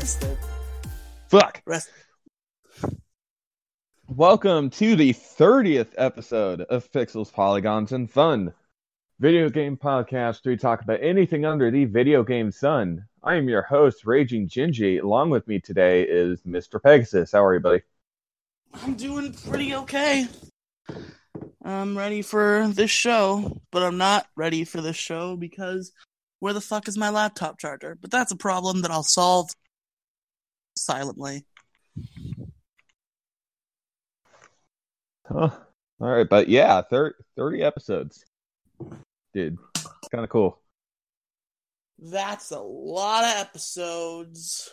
just missed it. You just missed it. Fuck. Rest. Welcome to the 30th episode of Pixels, Polygons, and Fun, video game podcast where we talk about anything under the video game sun. I am your host, Raging Gingy. Along with me today is Mr. Pegasus. How are you, buddy? I'm doing pretty okay. I'm ready for this show, but I'm not ready for this show because where the fuck is my laptop charger? But that's a problem that I'll solve silently. Huh. All right, but yeah, thir- 30 episodes. Dude, kind of cool. That's a lot of episodes.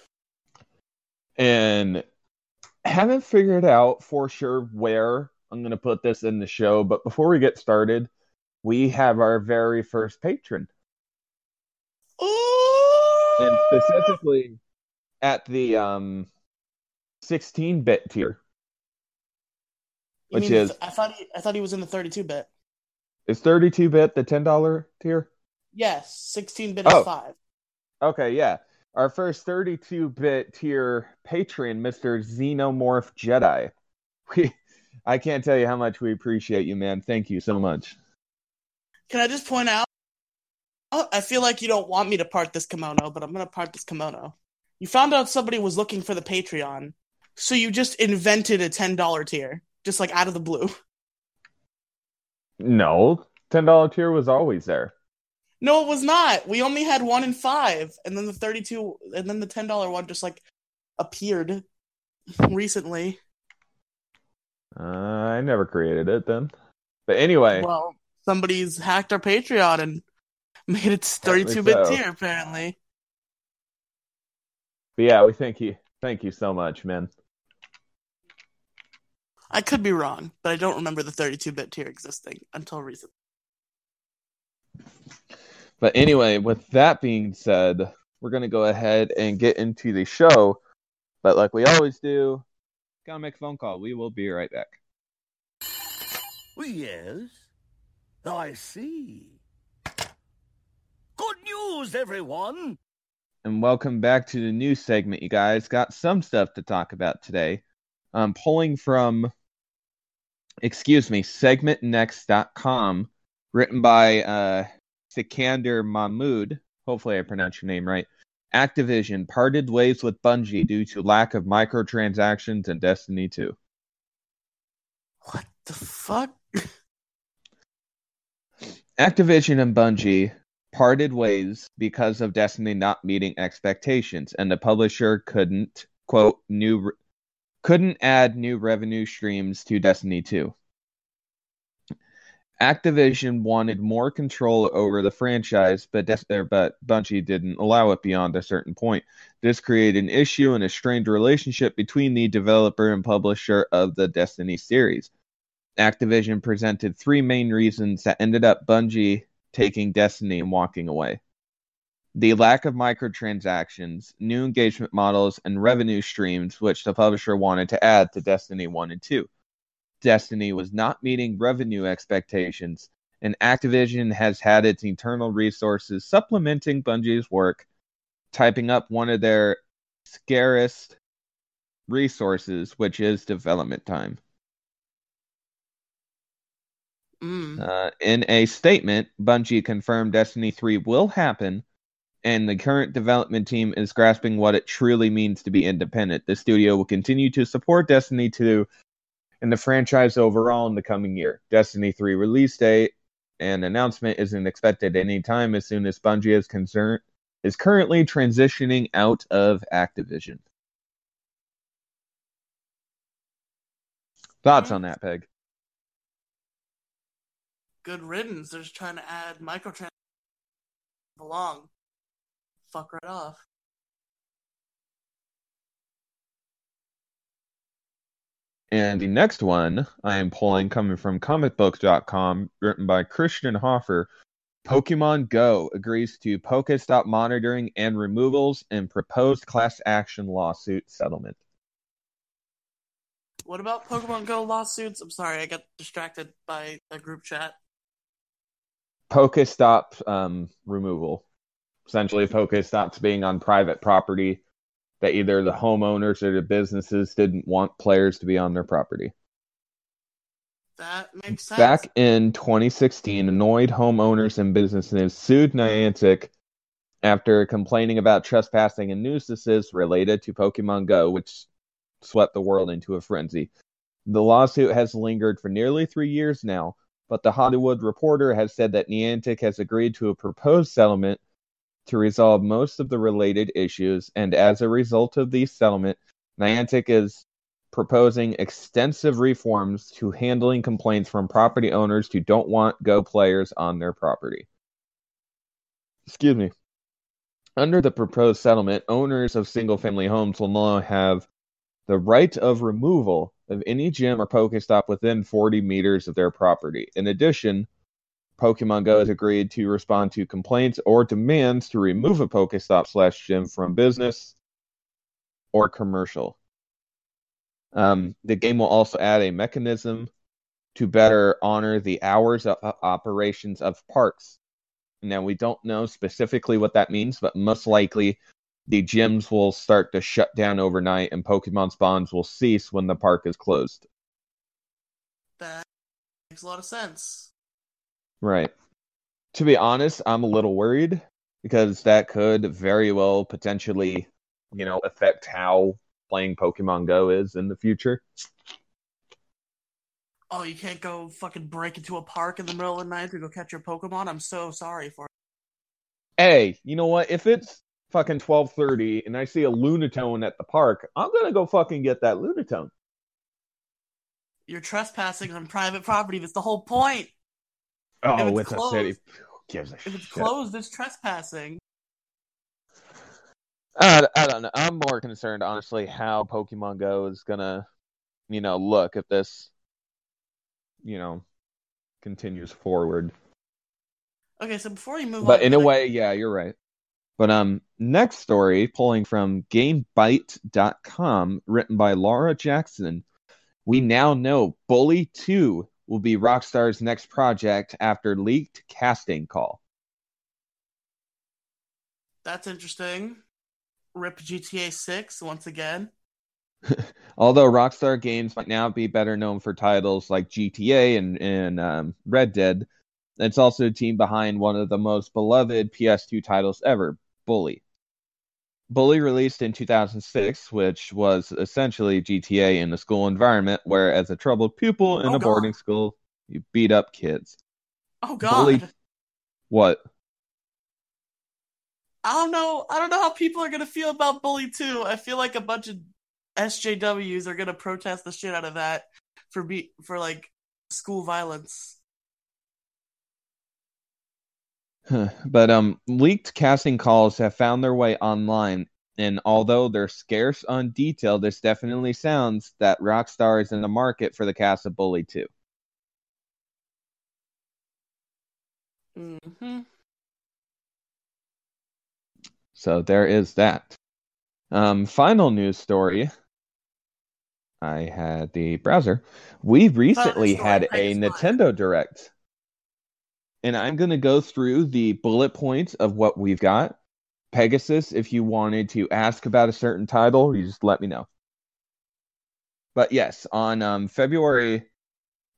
And haven't figured out for sure where I'm going to put this in the show, but before we get started, we have our very first patron. and specifically at the um 16 bit tier You which is- I thought he, I thought he was in the 32 bit. is 32 bit the $10 tier Yes, 16 bit Oh. is five. okay yeah our first 32 bit tier patron mr xenomorph jedi we i can't tell you how much we appreciate you man thank you so much Can I just point out? I feel like you don't want me to part this kimono, but I'm gonna part this kimono. You found out somebody was looking for the Patreon, so you just invented a ten dollar tier, just like out of the blue. no $10 tier was always there No, it was not. We only had one in five, and then the thirty-two, and then the ten dollar one just like appeared recently. uh, i never created it then but anyway Well, somebody's hacked our Patreon and made it Apparently thirty-two bit so. tier. Apparently, but yeah we thank you thank you so much man I could be wrong, but I don't remember the thirty-two bit tier existing until recently. But anyway, with that being said, we're going to go ahead and get into the show. But like we always do, gotta make a phone call. We will be right back. Yes, I see. Good news, everyone! And welcome back to the news segment, you guys. Got some stuff to talk about today. Um, pulling from, excuse me, segmentnext.com, written by uh, Sikander Mahmood. Hopefully, I pronounced your name right. Activision parted ways with Bungie due to lack of microtransactions in Destiny 2. What the fuck? Activision and Bungie parted ways because of Destiny not meeting expectations, and the publisher couldn't quote new couldn't add new revenue streams to Destiny 2. Activision wanted more control over the franchise, but Des- er, but Bungie didn't allow it beyond a certain point. This created an issue and a strained relationship between the developer and publisher of the Destiny series. Activision presented three main reasons that ended up Bungie taking Destiny and walking away. The lack of microtransactions, new engagement models, and revenue streams, which the publisher wanted to add to Destiny 1 and 2. Destiny was not meeting revenue expectations, and Activision has had its internal resources supplementing Bungie's work, typing up one of their scarcest resources, which is development time. Mm. Uh, in a statement, Bungie confirmed Destiny 3 will happen, and the current development team is grasping what it truly means to be independent. The studio will continue to support Destiny 2 and the franchise overall in the coming year. Destiny 3 release date and announcement isn't expected anytime as soon as Bungie is concerned is currently transitioning out of Activision. Thoughts on that, Peg? Good riddance. They're just trying to add microtrans belong. Fuck right off. And the next one I am pulling coming from comicbooks.com, written by Christian Hoffer. Pokemon Go agrees to Pokestop monitoring and removals in proposed class action lawsuit settlement. What about Pokemon Go lawsuits? I'm sorry, I got distracted by a group chat. Pokestop um, removal. essentially Pokestops being on private property that either the homeowners or the businesses didn't want players to be on their property. That makes sense. Back in 2016, annoyed homeowners and businesses sued Niantic after complaining about trespassing and nuisances related to Pokemon Go, which swept the world into a frenzy. The lawsuit has lingered for nearly three years now, but the Hollywood Reporter has said that Niantic has agreed to a proposed settlement to resolve most of the related issues, and as a result of the settlement, Niantic is proposing extensive reforms to handling complaints from property owners who don't want Go players on their property. Excuse me. Under the proposed settlement, owners of single family homes will now have the right of removal of any gym or Pokestop within 40 meters of their property. In addition, Pokemon Go has agreed to respond to complaints or demands to remove a Pokestop slash gym from business or commercial. Um, the game will also add a mechanism to better honor the hours of operations of parks. Now, we don't know specifically what that means, but most likely the gyms will start to shut down overnight and Pokemon spawns will cease when the park is closed. That makes a lot of sense. Right. To be honest, I'm a little worried because that could very well potentially, you know, affect how playing Pokemon Go is in the future. Oh, you can't go fucking break into a park in the middle of the night to go catch your Pokemon? I'm so sorry for it. Hey, you know what? If it's fucking 12:30 and I see a Lunatone at the park, I'm going to go fucking get that Lunatone. You're trespassing on private property. That's the whole point. Oh, it's it's, a city. Gives a If it's shit? closed, it's trespassing. I, I don't know. I'm more concerned, honestly, how Pokemon Go is gonna, you know, look if this, you know, continues forward. Okay, so before you move on, But in a next- way, yeah, you're right. But um, next story, pulling from GameByte.com, written by Laura Jackson. We now know Bully 2 will be Rockstar's next project after leaked casting call. that's interesting. Rip GTA 6 once again. Although Rockstar Games might now be better known for titles like GTA and, and um, Red Dead, it's also a team behind one of the most beloved PS2 titles ever, Bully. Bully released in 2006, which was essentially GTA in the school environment, where as a troubled pupil in Oh, a boarding God. school, you beat up kids. Oh god. Bully- What? I don't know. I don't know how people are gonna feel about Bully 2. I feel like a bunch of SJWs are gonna protest the shit out of that for be for like school violence. But um, leaked casting calls have found their way online, and although they're scarce on detail, this definitely sounds that Rockstar is in the market for the cast of Bully 2. hmm So there is that. Um, final news story. I had the browser. We recently had a Nintendo Direct. And I'm going to go through the bullet points of what we've got. Pegasus, if you wanted to ask about a certain title, you just let me know. But yes, on um, February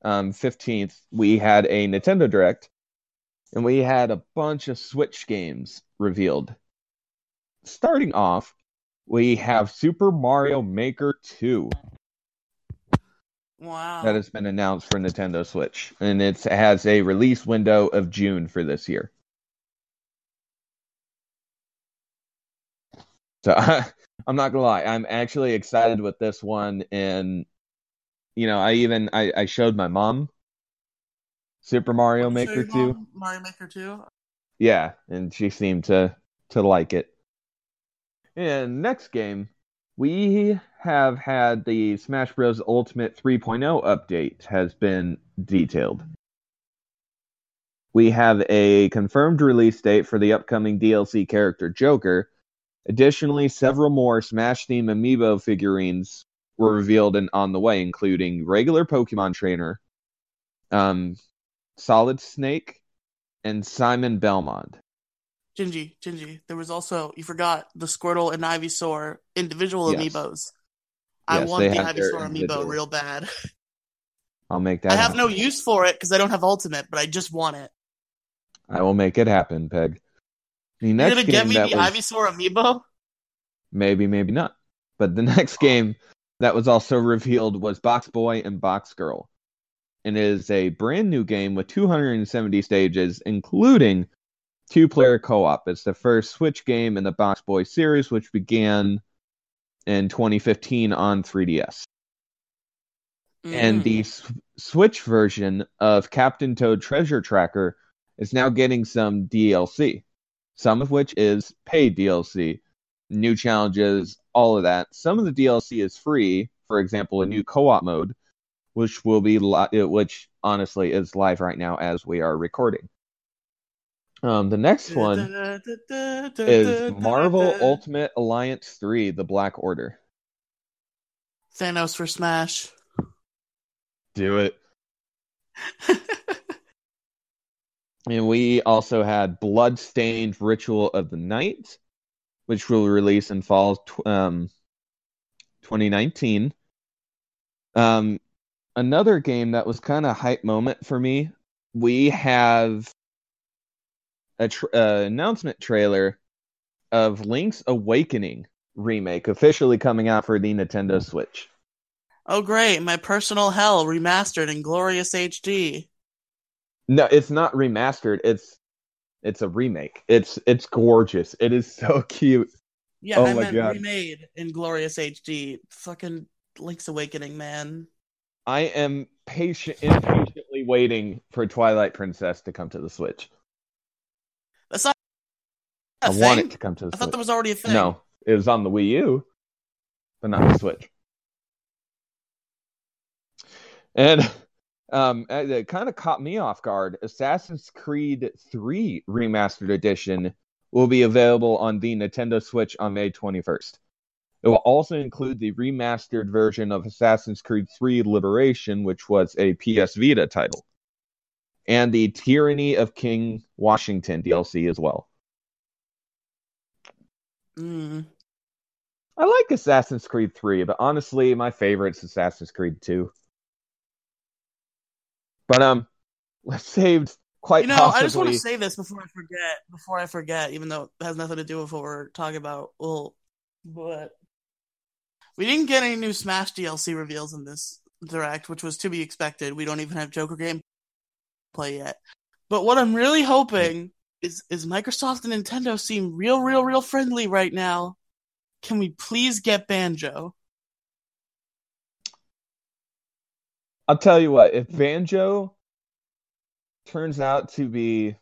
um, 15th, we had a Nintendo Direct, and we had a bunch of Switch games revealed starting off, we have Super Mario Maker 2 Wow. that has been announced for Nintendo Switch, and it has a release window of June for this year. So I'm not gonna lie, I'm actually excited with this one, and you know, I even I, I showed my mom Super Mario Maker 2. Mario Maker 2. Yeah, and she seemed to to like it. And next game, we have had the Smash Bros. Ultimate 3.0 update has been detailed. We have a confirmed release date for the upcoming DLC character Joker. Additionally, several more Smash theme amiibo figurines were revealed and on the way, including regular Pokemon trainer, um, Solid Snake, and Simon Belmont. Gingy, Gingy. There was also you forgot the Squirtle and Ivysaur individual Yes. amiibos. I Yes, want the Ivysaur amiibo individual. real bad. I'll make that. I have happen. no use for it because I don't have Ultimate, but I just want it. I will make it happen, Peg. The You're gonna get me the was Ivysaur amiibo? maybe, maybe not. But the next oh. game that was also revealed was Box Boy and Box Girl. And it is a brand new game with 270 stages, including two player co op. It's the first Switch game in the Box Boy series, which began in 2015 on 3DS. And Mm. the S- Switch version of Captain Toad Treasure Tracker is now getting some DLC, some of which is paid DLC, new challenges, all of that. Some of the DLC is free, for example, a new co-op mode, which will be li- which honestly is live right now as we are recording. Um, the next one is Marvel Ultimate Alliance 3: The Black Order. Thanos for Smash. Do it. And we also had Bloodstained Ritual of the Night, which will release in fall tw- um, 2019. Um, another game that was kind of hype moment for me. We have a tr- uh, announcement trailer of Link's Awakening remake officially coming out for the Nintendo Switch. Oh great, my personal hell remastered in glorious HD. No, it's not remastered. It's it's a remake. It's it's gorgeous. It is so cute. Yeah, Oh I my meant God. remade in glorious HD. Fucking Link's Awakening, man. I am patient impatiently waiting for Twilight Princess to come to the Switch. That's not a I thing. want it to come to the I thought Switch. that was already a thing. No, it was on the Wii U, but not the Switch. And um, it, it kind of caught me off guard. Assassin's Creed 3 Remastered Edition will be available on the Nintendo Switch on May 21st. It will also include the remastered version of Assassin's Creed 3 Liberation, which was a PS Vita title, and the Tyranny of King Washington DLC as well. Mm. I like Assassin's Creed 3, but honestly, my favorite is Assassin's Creed 2. But um, let's saved quite You know, possibly. I just want to say this before I forget. Before I forget, even though it has nothing to do with what we're talking about. Well, but we didn't get any new Smash DLC reveals in this direct, which was to be expected. We don't even have Joker gameplay yet. But what I'm really hoping is is Microsoft and Nintendo seem real, real, real friendly right now. Can we please get Banjo? I'll tell you what, if Banjo turns out to be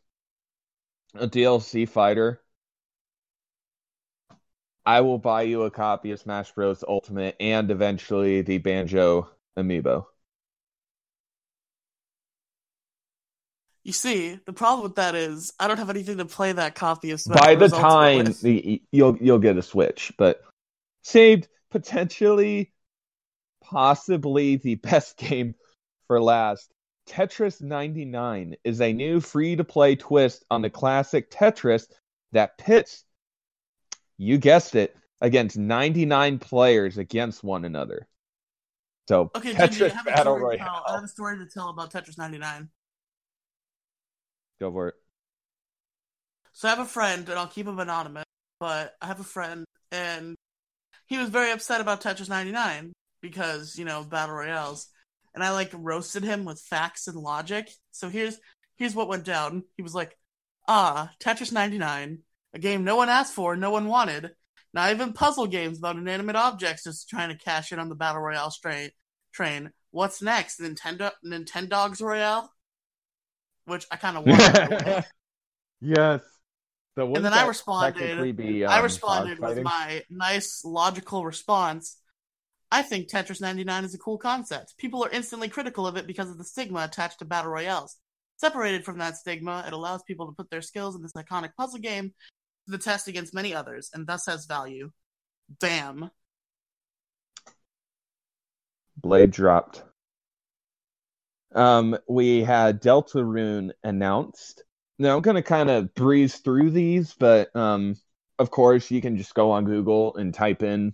a DLC fighter, I will buy you a copy of Smash Bros. Ultimate and eventually the Banjo amiibo. You see, the problem with that is I don't have anything to play that copy of Smash By the. Time the, you'll you'll get a Switch, but saved potentially, possibly the best game for last. Tetris 99 is a new free-to-play twist on the classic Tetris that pits, you guessed it, against 99 players against one another. So Okay, Gingy, I have, a Battle story to tell. I have a story to tell about Tetris 99. Go for it. So I have a friend, and I'll keep him anonymous, but I have a friend, and he was very upset about Tetris 99 because, you know, Battle Royales. And I, like, roasted him with facts and logic. So here's here's what went down. He was like, ah, Tetris 99, a game no one asked for, no one wanted. Not even puzzle games about inanimate objects, just trying to cash in on the Battle Royale strain, train. What's next? Nintendo Nintendogs Royale? Which I kind of want. by the way. yes. So and then I responded. be, I um, responded with my nice logical response. I think Tetris 99 is a cool concept. People are instantly critical of it because of the stigma attached to battle royales. Separated from that stigma, it allows people to put their skills in this iconic puzzle game to the test against many others, and thus has value. Damn. Blade dropped. Um, we had Deltarune announced, now I'm gonna kind of breeze through these, but um, of course you can just go on Google and type in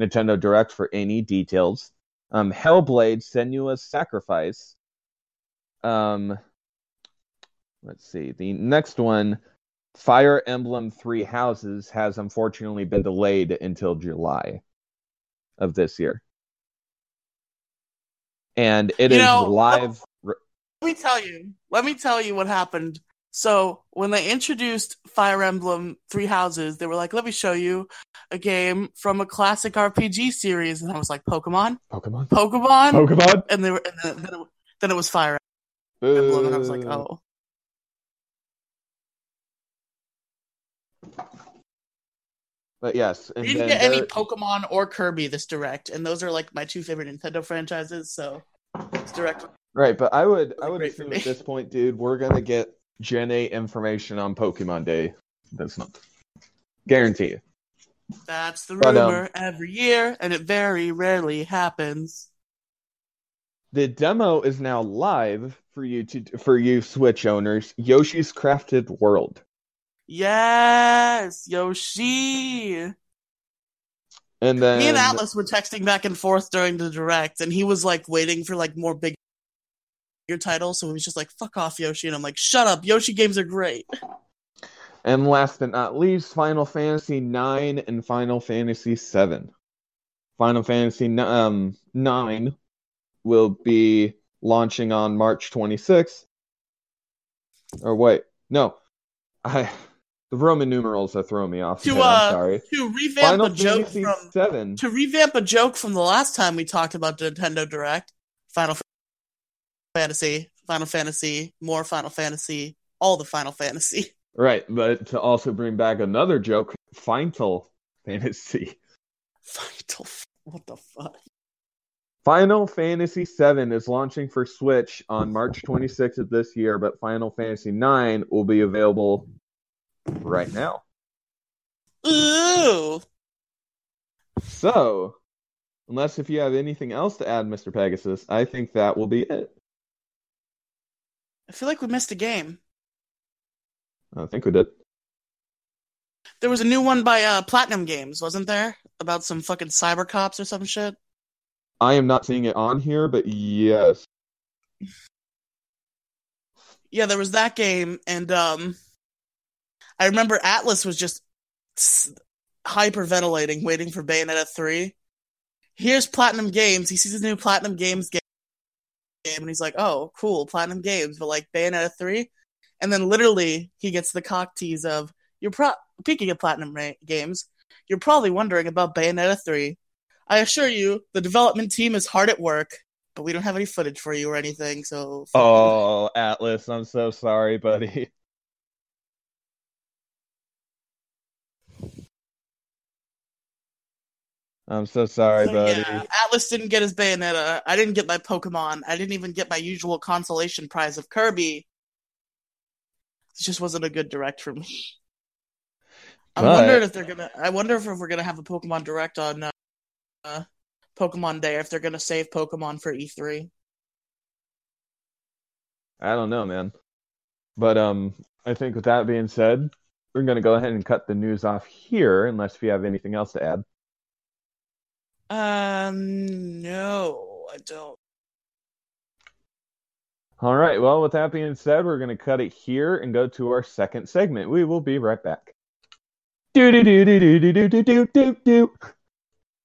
Nintendo Direct for any details. Um, Hellblade: Senua's Sacrifice. Um, let's see. The next one, Fire Emblem Three Houses, has unfortunately been delayed until July of this year, and it You is know, live. Let me tell you. Let me tell you what happened. So when they introduced Fire Emblem Three Houses, they were like, "Let me show you a game from a classic RPG series," and I was like, "Pokemon, Pokemon. Pokemon," Pokemon. and they were, and then, then, it, then it was Fire Emblem, and I was like, "Oh." But yes, We didn't get any Pokemon or Kirby this direct, and those are like my two favorite Nintendo franchises. So this direct, right. But I would, I would assume at this point, dude, we're gonna get Gen 8 information on Pokemon Day this month. Guarantee you. that's the But, um, rumor every year, and it very rarely happens. The demo is now live for you to for you Switch owners. Yoshi's Crafted World, Yes, Yoshi. and then Me and Atlas were texting back and forth during the direct, and he was like waiting for like more big your title, so he was just like, "Fuck off, Yoshi," and I'm like, "Shut up, Yoshi games are great." And last but not least, Final Fantasy IX and Final Fantasy VII. Final Fantasy um, 9 will be launching on March 26th. Or wait, no. I the Roman numerals are throwing me off. To, uh, sorry. To revamp Final a joke Fantasy from 7. to revamp a joke from the last time we talked about Nintendo Direct, Final Fantasy, Final Fantasy, more Final Fantasy, all the Final Fantasy. Right, but to also bring back another joke, Final Fantasy. Final, what the fuck? Final Fantasy VII is launching for Switch on March 26th of this year, but Final Fantasy IX will be available right now. Ooh, So, unless if you have anything else to add, Mr. Pegasus, I think that will be it. I feel like we missed a game. I think we did. There was a new one by uh, Platinum Games, wasn't there? About some fucking cyber cops or some shit. I am not seeing it on here, but yes. Yeah, there was that game, and um, I remember Atlas was just hyperventilating, waiting for Bayonetta three. Here's Platinum Games. He sees a new Platinum Games game, and he's like, "Oh, cool, Platinum Games." But like Bayonetta three, and then literally he gets the cock tease of, "You're pro- speaking of Platinum ra- Games, you're probably wondering about Bayonetta three. I assure you, the development team is hard at work." But we don't have any footage for you or anything, so. Oh, Atlas, I'm so sorry, buddy. I'm so sorry, So, buddy. yeah, Atlas didn't get his Bayonetta. I didn't get my Pokemon. I didn't even get my usual consolation prize of Kirby. It just wasn't a good direct for me. I But- wondered if they're gonna. I wonder if we're gonna have a Pokemon direct on uh, uh, Pokemon Day. If they're gonna save Pokemon for E E3. I don't know, man. But um, I think with that being said, we're gonna go ahead and cut the news off here, unless we have anything else to add. Um, no, I don't. All right. Well, with that being said, we're gonna cut it here and go to our second segment. We will be right back. Do do do do do do do do do do.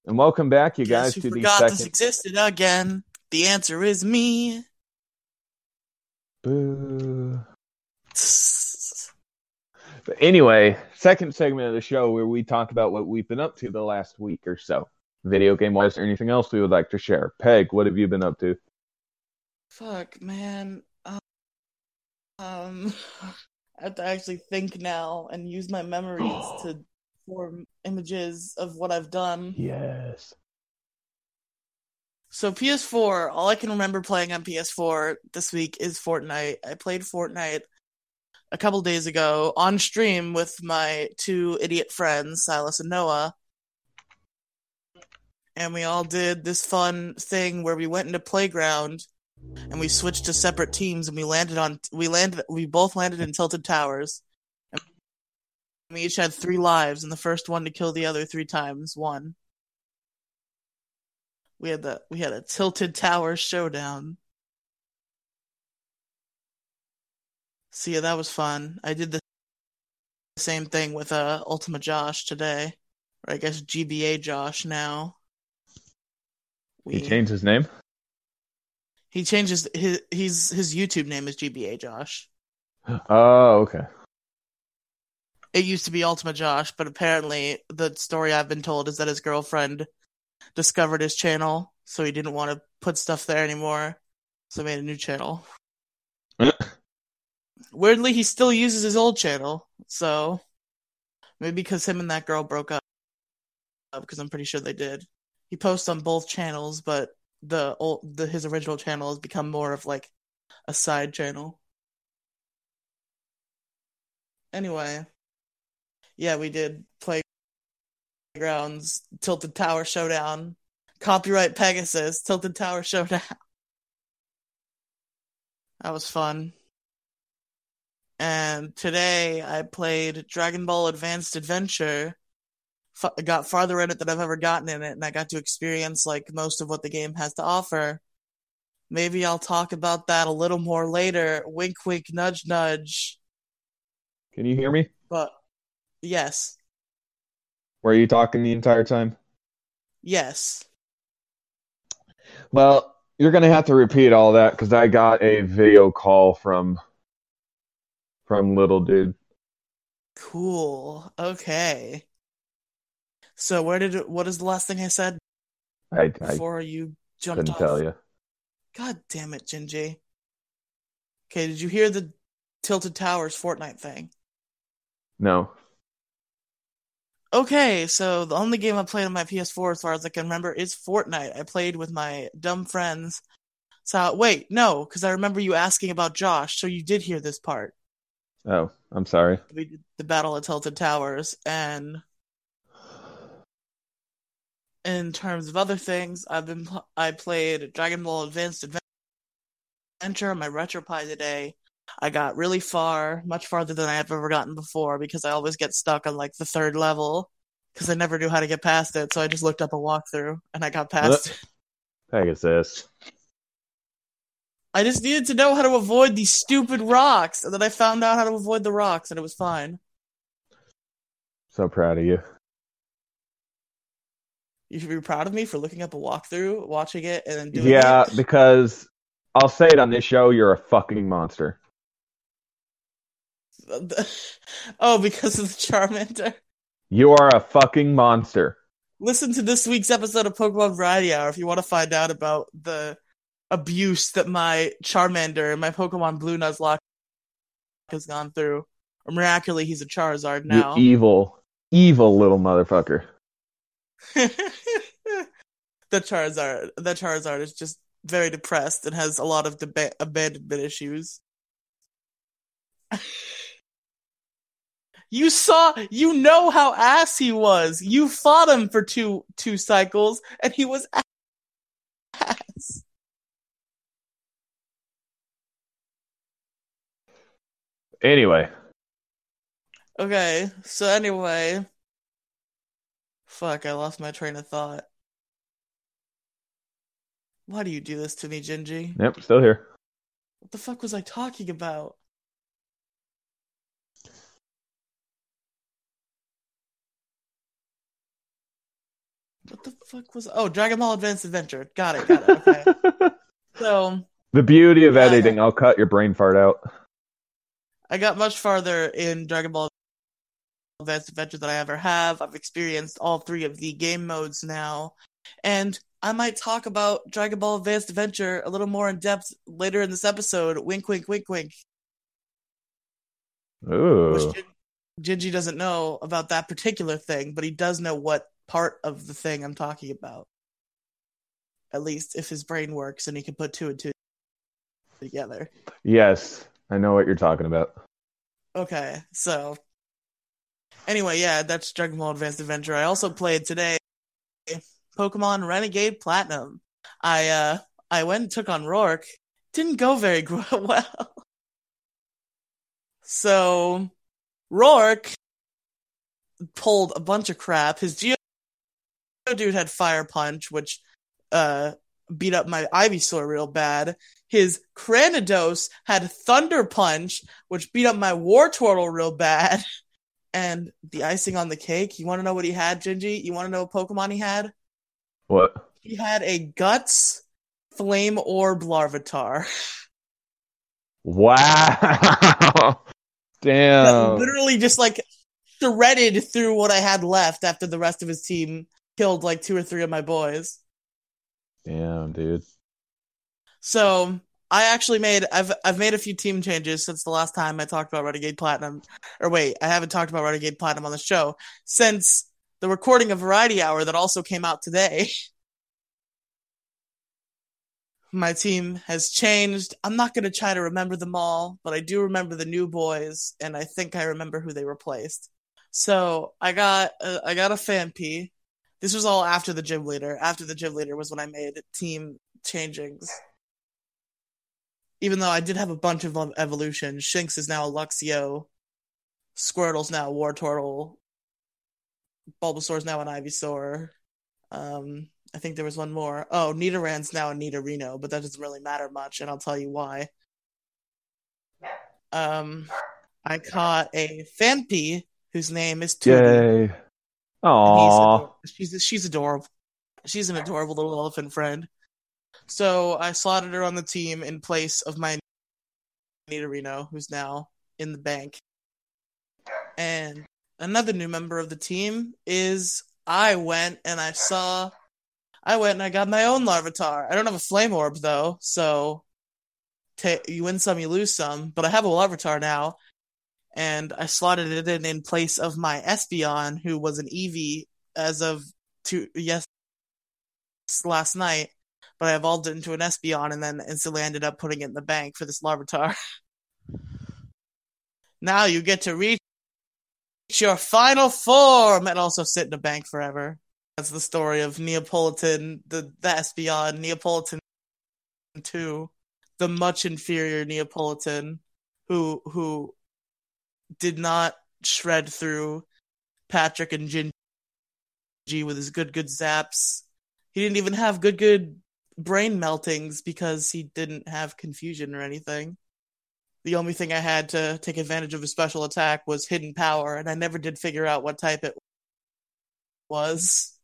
And welcome back, you guys, to the second. this existed again? The answer is me. Boo. But anyway, second segment of the show where we talk about what we've been up to the last week or so, video game wise, or anything else we would like to share. Peg, what have you been up to? Fuck, man. Um, um, I have to actually think now and use my memories to form images of what I've done. Yes. So PS4, all I can remember playing on PS4 this week is Fortnite. I played Fortnite a couple days ago on stream with my two idiot friends, Silas and Noah. And we all did this fun thing where we went into Playground and we switched to separate teams, and we landed on we landed we both landed in tilted towers. And we each had three lives, and the first one to kill the other three times won. We had the we had a tilted tower showdown. So yeah, that was fun. I did the same thing with uh Ultima Josh today, or I guess GBA Josh now. He changed his name. He changes his he's his YouTube name is GBA Josh. Oh, okay. It used to be Ultima Josh, but apparently the story I've been told is that his girlfriend discovered his channel, so he didn't want to put stuff there anymore, so he made a new channel. Weirdly, he still uses his old channel, so maybe because him and that girl broke up, because I'm pretty sure they did. He posts on both channels, but the old the his original channel has become more of like a side channel. Anyway, yeah, we did playgrounds, Tilted Tower Showdown, copyright Pegasus, Tilted Tower Showdown. That was fun. And today I played Dragon Ball Advanced Adventure. F- got farther in it than I've ever gotten in it, and I got to experience like most of what the game has to offer. Maybe I'll talk about that a little more later. Wink, wink, nudge, nudge. Can you hear me? But yes, Were you talking the entire time? yes. Well, you're gonna have to repeat all that because I got a video call from from little dude. Cool. Okay. So where did it, what is the last thing I said I, I before you jumped off? tell you. God damn it, Gingy. Okay, did you hear the Tilted Towers Fortnite thing? No. Okay, so the only game I played on my PS4 as far as I can remember is Fortnite. I played with my dumb friends. So wait, no, because I remember you asking about Josh, so you did hear this part. Oh, I'm sorry. We did the Battle of Tilted Towers, and in terms of other things, I've been I played Dragon Ball Advanced Adventure on my RetroPie today. I got really far, much farther than I have ever gotten before, because I always get stuck on like the third level because I never knew how to get past it. So I just looked up a walkthrough and I got past it. Pegasus. I just needed to know how to avoid these stupid rocks, and then I found out how to avoid the rocks, and it was fine. So proud of you. You should be proud of me for looking up a walkthrough, watching it, and then doing it. Yeah, it. because I'll say it on this show, you're a fucking monster. oh, because of the Charmander. You are a fucking monster. Listen to this week's episode of Pokemon Variety Hour if you want to find out about the abuse that my Charmander and my Pokemon Blue Nuzlocke has gone through. Or miraculously, he's a Charizard now. You evil, evil little motherfucker. the Charizard, the Charizard is just very depressed and has a lot of deba- abandonment issues. you saw, you know how ass he was. You fought him for two two cycles, and he was ass. Anyway, Okay, so anyway, fuck, I lost my train of thought. Why do you do this to me, Gingy? yep, still here. What the fuck was I talking about? What the fuck was? Oh, Dragon Ball Advanced Adventure. Got it. Got it. Okay. so the beauty of Yeah, editing, I'll cut your brain fart out. I got much farther in Dragon Ball Advanced Adventure that I ever have. I've experienced all three of the game modes now, and I might talk about Dragon Ball Advanced Adventure a little more in depth later in this episode. Wink, wink, wink, wink. Ooh. Which Gingy doesn't know about that particular thing, but he does know what part of the thing I'm talking about. At least if his brain works and he can put two and two together. Yes, I know what you're talking about. Okay, so anyway, yeah, that's Dragon Ball Advanced Adventure. I also played today Pokemon Renegade Platinum. I uh I went and took on Roark didn't go very well. So Roark pulled a bunch of crap. His Geo dude had Fire Punch, which uh, beat up my Ivysaur real bad. His Cranidos had Thunder Punch, which beat up my Wartortle real bad. And the icing on the cake, you want to know what he had, Gingy? You want to know what Pokemon he had? What? He had a Guts Flame Orb Larvitar. Wow. that Damn. literally just like shredded through what I had left after the rest of his team killed like two or three of my boys. Damn, dude. So I actually made I've I've made a few team changes since the last time I talked about Renegade Platinum. Or wait, I haven't talked about Renegade Platinum on the show since the recording of Variety Hour that also came out today. My team has changed. I'm not going to try to remember them all, but I do remember the new boys, and I think I remember who they replaced. So I got uh, I got a Phanpy. This was all after the gym leader. After the gym leader was when I made team changings. Even though I did have a bunch of evolutions, Shinx is now a Luxio, Squirtle's now a Wartortle, Bulbasaur's now an Ivysaur. Um, I think there was one more. Oh, Nidoran's now a Nidorino, but that doesn't really matter much, and I'll tell you why. Um, I caught a Phanpy whose name is Tootie. Yay. Aww. ador- she's she's adorable. She's an adorable little elephant friend. So I slotted her on the team in place of my Nidorino, who's now in the bank. And another new member of the team is I went and I saw I went and I got my own Larvitar. I don't have a flame orb though, so ta you win some, you lose some. But I have a Larvitar now, and I slotted it in in place of my Espeon, who was an Eevee as of two yes last night. But I evolved it into an Espeon and then instantly ended up putting it in the bank for this Larvitar. now you get to reach your final form and also sit in a bank forever. That's the story of Neapolitan, the, the Espeon, Neapolitan 2, the much inferior Neapolitan, who who did not shred through Patrick and Gingy with his good good zaps. He didn't even have good good brain meltings because he didn't have confusion or anything. The only thing I had to take advantage of his special attack was hidden power, and I never did figure out what type it was.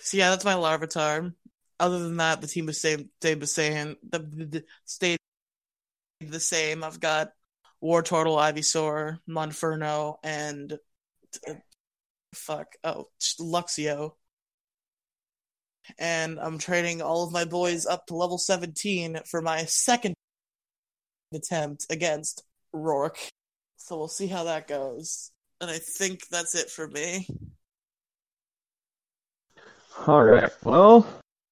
So yeah, that's my Larvitar. Other than that, the team was same the same. The, the, stayed the same. I've got War Wartortle, Ivysaur, Monferno, and uh, fuck oh Luxio. And I'm training all of my boys up to level 17 for my second attempt against Roark. So we'll see how that goes. And I think that's it for me. All right. Well,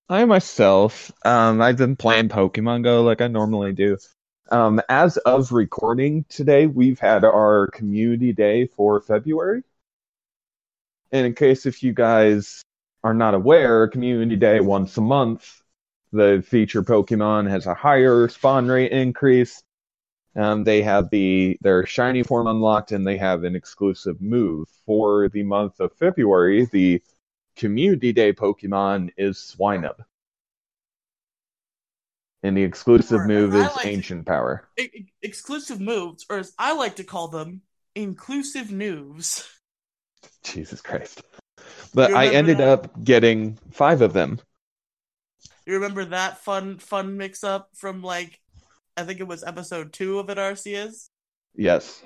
I myself, um, I've been playing Pokemon Go like I normally do. Um, as of recording today, we've had our community day for February. And in case if you guys are not aware, community day once a month, the feature Pokemon has a higher spawn rate increase. Um, they have the their shiny form unlocked, and they have an exclusive move for the month of February. The community day Pokemon is Swinub. And the exclusive move is like to- Ancient Power. E- e- exclusive moves, or as I like to call them, inclusive moves. Jesus Christ. But I ended that? up getting five of them. You remember that fun fun mix up from like I think it was episode two of it Arceus? Yes.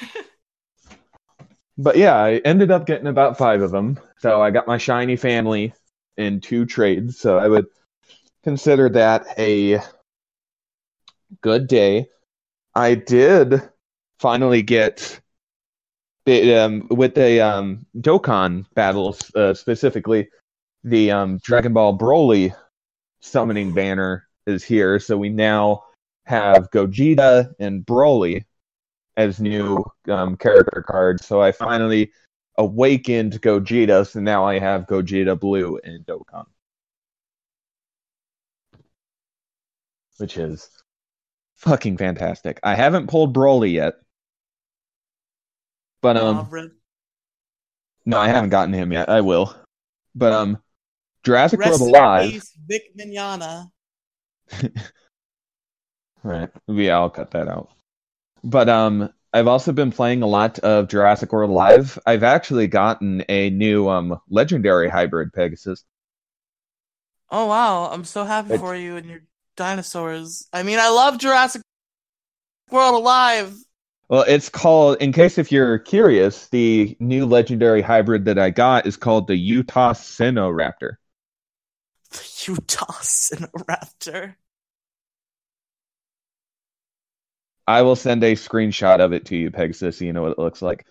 but yeah, I ended up getting about five of them. So I got my shiny family in two trades. So I would consider that a good day. I did finally get um, with the um, Dokkan battles uh, specifically. The um, Dragon Ball Broly summoning banner is here, so we now have Gogeta and Broly as new um, character cards. So I finally awakened Gogeta, so now I have Gogeta Blue and Dokkan. which is fucking fantastic. I haven't pulled Broly yet, but um, no, I haven't gotten him yet. I will, but um, Jurassic Rest World Alive. peace, Vic Mignogna. Right. Yeah, I'll cut that out. But um I've also been playing a lot of Jurassic World Live. I've actually gotten a new um legendary hybrid Pegasus. Oh wow, I'm so happy for you and your dinosaurs. I mean, I love Jurassic World Alive. Well, it's called in case if you're curious, the new legendary hybrid that I got is called the Utasinoraptor. The Utasinoraptor. I will send a screenshot of it to you, Pegasus, so you know what it looks like.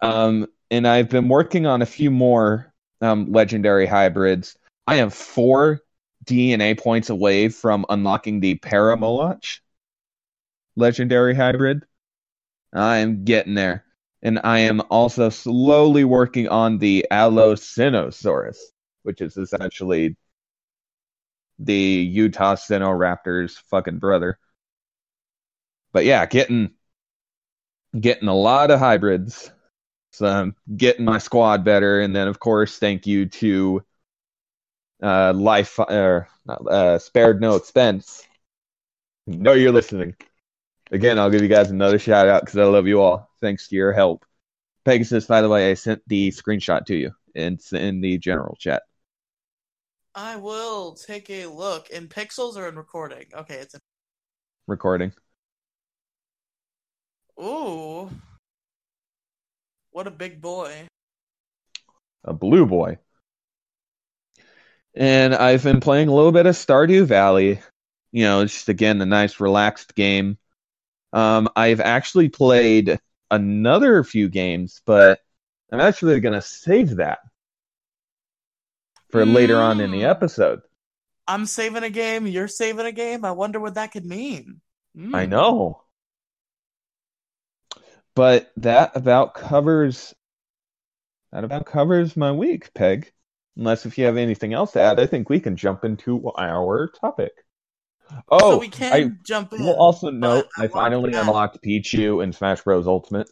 Um, and I've been working on a few more um, legendary hybrids. I am four DNA points away from unlocking the Paramoloch legendary hybrid. I am getting there. And I am also slowly working on the Allosinosaurus, which is essentially the Utasinoraptor's fucking brother but yeah, getting getting a lot of hybrids. So I'm getting my squad better, and then of course, thank you to uh, Life or uh, spared no expense. No, you're listening. Again, I'll give you guys another shout out because I love you all. Thanks to your help, Pegasus. By the way, I sent the screenshot to you. It's in the general chat. I will take a look in pixels or in recording. Okay, it's in. Recording. Ooh, what a big boy! a blue boy. And I've been playing a little bit of Stardew Valley. You know, it's just again a nice relaxed game. Um, I've actually played another few games, but I'm actually gonna save that for later on in the Mm. episode. I'm saving a game. You're saving a game. I wonder what that could mean. I Mm. know. But that about covers that about covers my week, Peg. Unless if you have anything else to add, I think we can jump into our topic. Oh, so we can I jump in. will also note I I finally to unlocked Pichu in Smash Bros. Ultimate.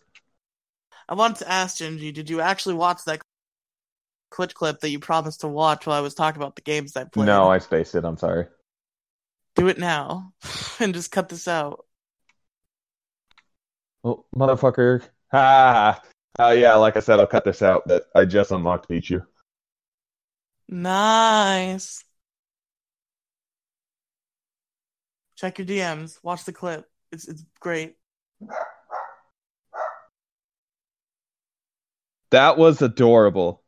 I wanted to ask Gingy, did you actually watch that Twitch clip that you promised to watch while I was talking about the games I played? No, I spaced it. I'm sorry. Do it now and just cut this out. Oh, motherfucker. Ha! Oh, yeah, like I said, I'll cut this out, but I just unlocked Pichu. Nice. Check your DMs. Watch the clip. It's it's great. That was adorable.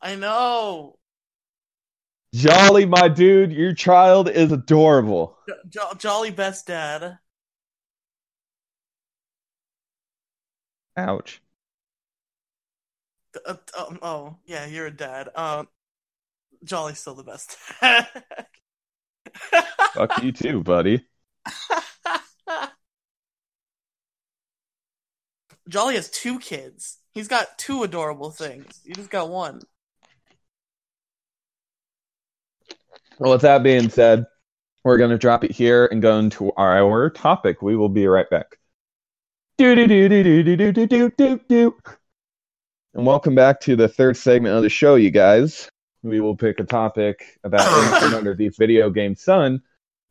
I know. Jolly, my dude, your child is adorable. Jo- jo- jolly best dad. Ouch. Uh, um, oh, yeah, you're a dad. Um, Jolly's still the best. Fuck you too, buddy. Jolly has two kids. He's got two adorable things. You just got one. Well, with that being said, we're going to drop it here and go into our topic. We will be right back. Do do do do do do do do do do. And welcome back to the third segment of the show, you guys. We will pick a topic about under the video game sun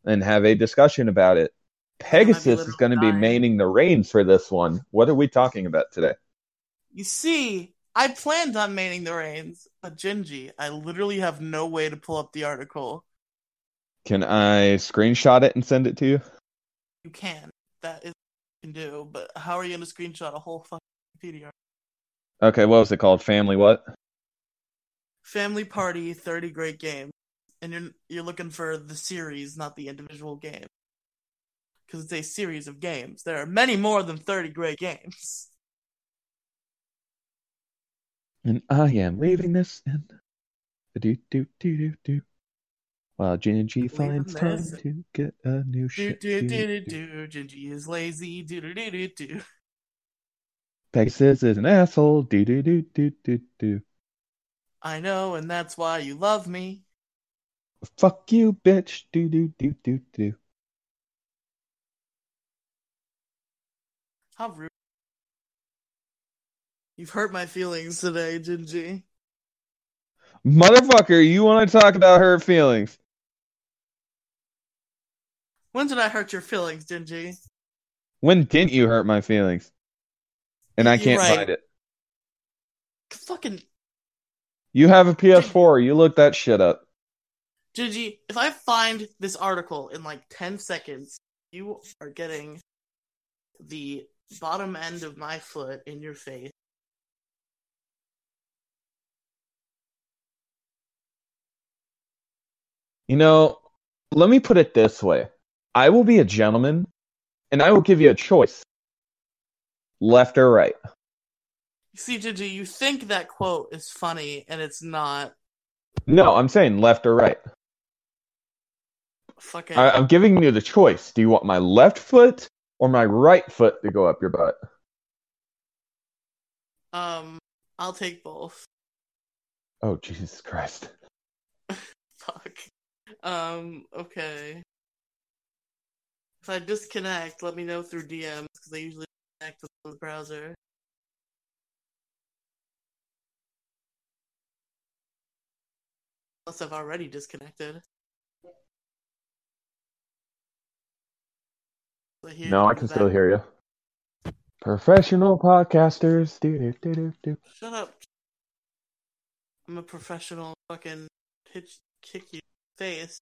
and have a discussion about it. Pegasus is going to be manning the reins for this one. What are we talking about today? You see, I planned on maining the reins, but Gingy, I literally have no way to pull up the article. Can I screenshot it and send it to you? You can. That is what you can do, but how are you going to screenshot a whole fucking Wikipedia? Okay, what was it called? Family what? Family Party 30 Great Games. And you're, you're looking for the series, not the individual game. Because it's a series of games. There are many more than 30 great games. And I am leaving this in. Do do do do do. While Gingy finds time this. to get a new Do shit. do do, do do. do. Gingy is lazy. Do do do do do. Pegasus is an asshole. Do do do do do do. I know, and that's why you love me. Fuck you, bitch. Do, do, do, do, do. How rude. You've hurt my feelings today, Gingy. Motherfucker, you want to talk about her feelings? When did I hurt your feelings, Gingy? When didn't you hurt my feelings? And I can't right. find it. Fucking you have a PS4. You look that shit up. Gingy, if I find this article in like 10 seconds, you are getting the bottom end of my foot in your face. You know, let me put it this way I will be a gentleman and I will give you a choice left or right. See, Gingy, you think that quote is funny, and it's not No, I'm saying left or right. fucking. I, I'm giving you the choice. Do you want my left foot or my right foot to go up your butt? um, I'll take both. Oh, Jesus Christ. Fuck. Um, okay. If I disconnect, let me know through DMs, because I usually connect with the browser. Unless I've already disconnected. No, I can back. still hear you. Professional podcasters. Shut up. I'm a professional fucking pitch kick you face.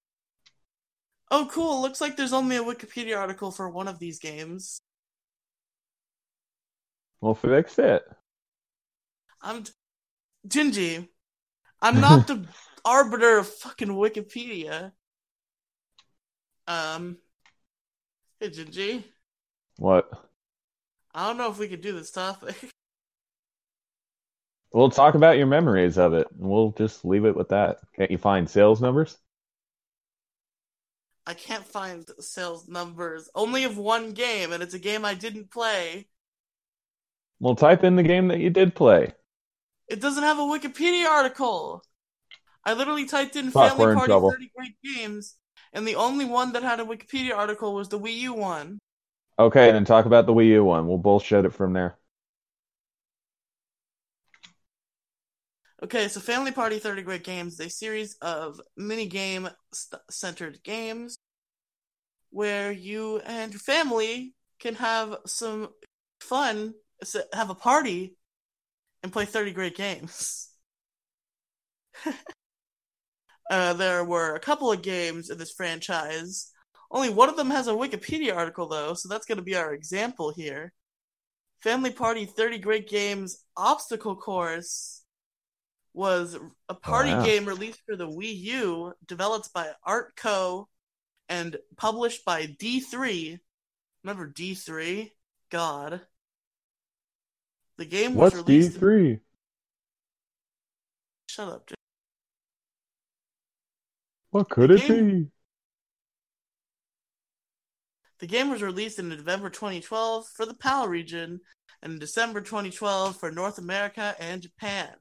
Oh cool, looks like there's only a Wikipedia article for one of these games. We'll fix it. I'm Gingy. I'm not the arbiter of fucking Wikipedia. Um Hey Gingy. What? I don't know if we could do this topic. We'll talk about your memories of it. and We'll just leave it with that. Can't you find sales numbers? I can't find sales numbers. Only of one game, and it's a game I didn't play. We'll type in the game that you did play. It doesn't have a Wikipedia article. I literally typed in Fuck, Family Party trouble. 30 Great Games, and the only one that had a Wikipedia article was the Wii U one. Okay, then talk about the Wii U one. We'll bullshit it from there. Okay, so Family Party 30 Great Games is a series of mini-game st- centered games where you and your family can have some fun, have a party, and play 30 great games. uh, there were a couple of games in this franchise. Only one of them has a Wikipedia article, though, so that's going to be our example here. Family Party 30 Great Games Obstacle Course was a party wow. game released for the Wii U, developed by Artco and published by D3. Remember D3? God. The game was What's released. in- D3? Shut up. What could The it game- be? The game was released in November 2012 for the PAL region and in December 2012 for North America and Japan.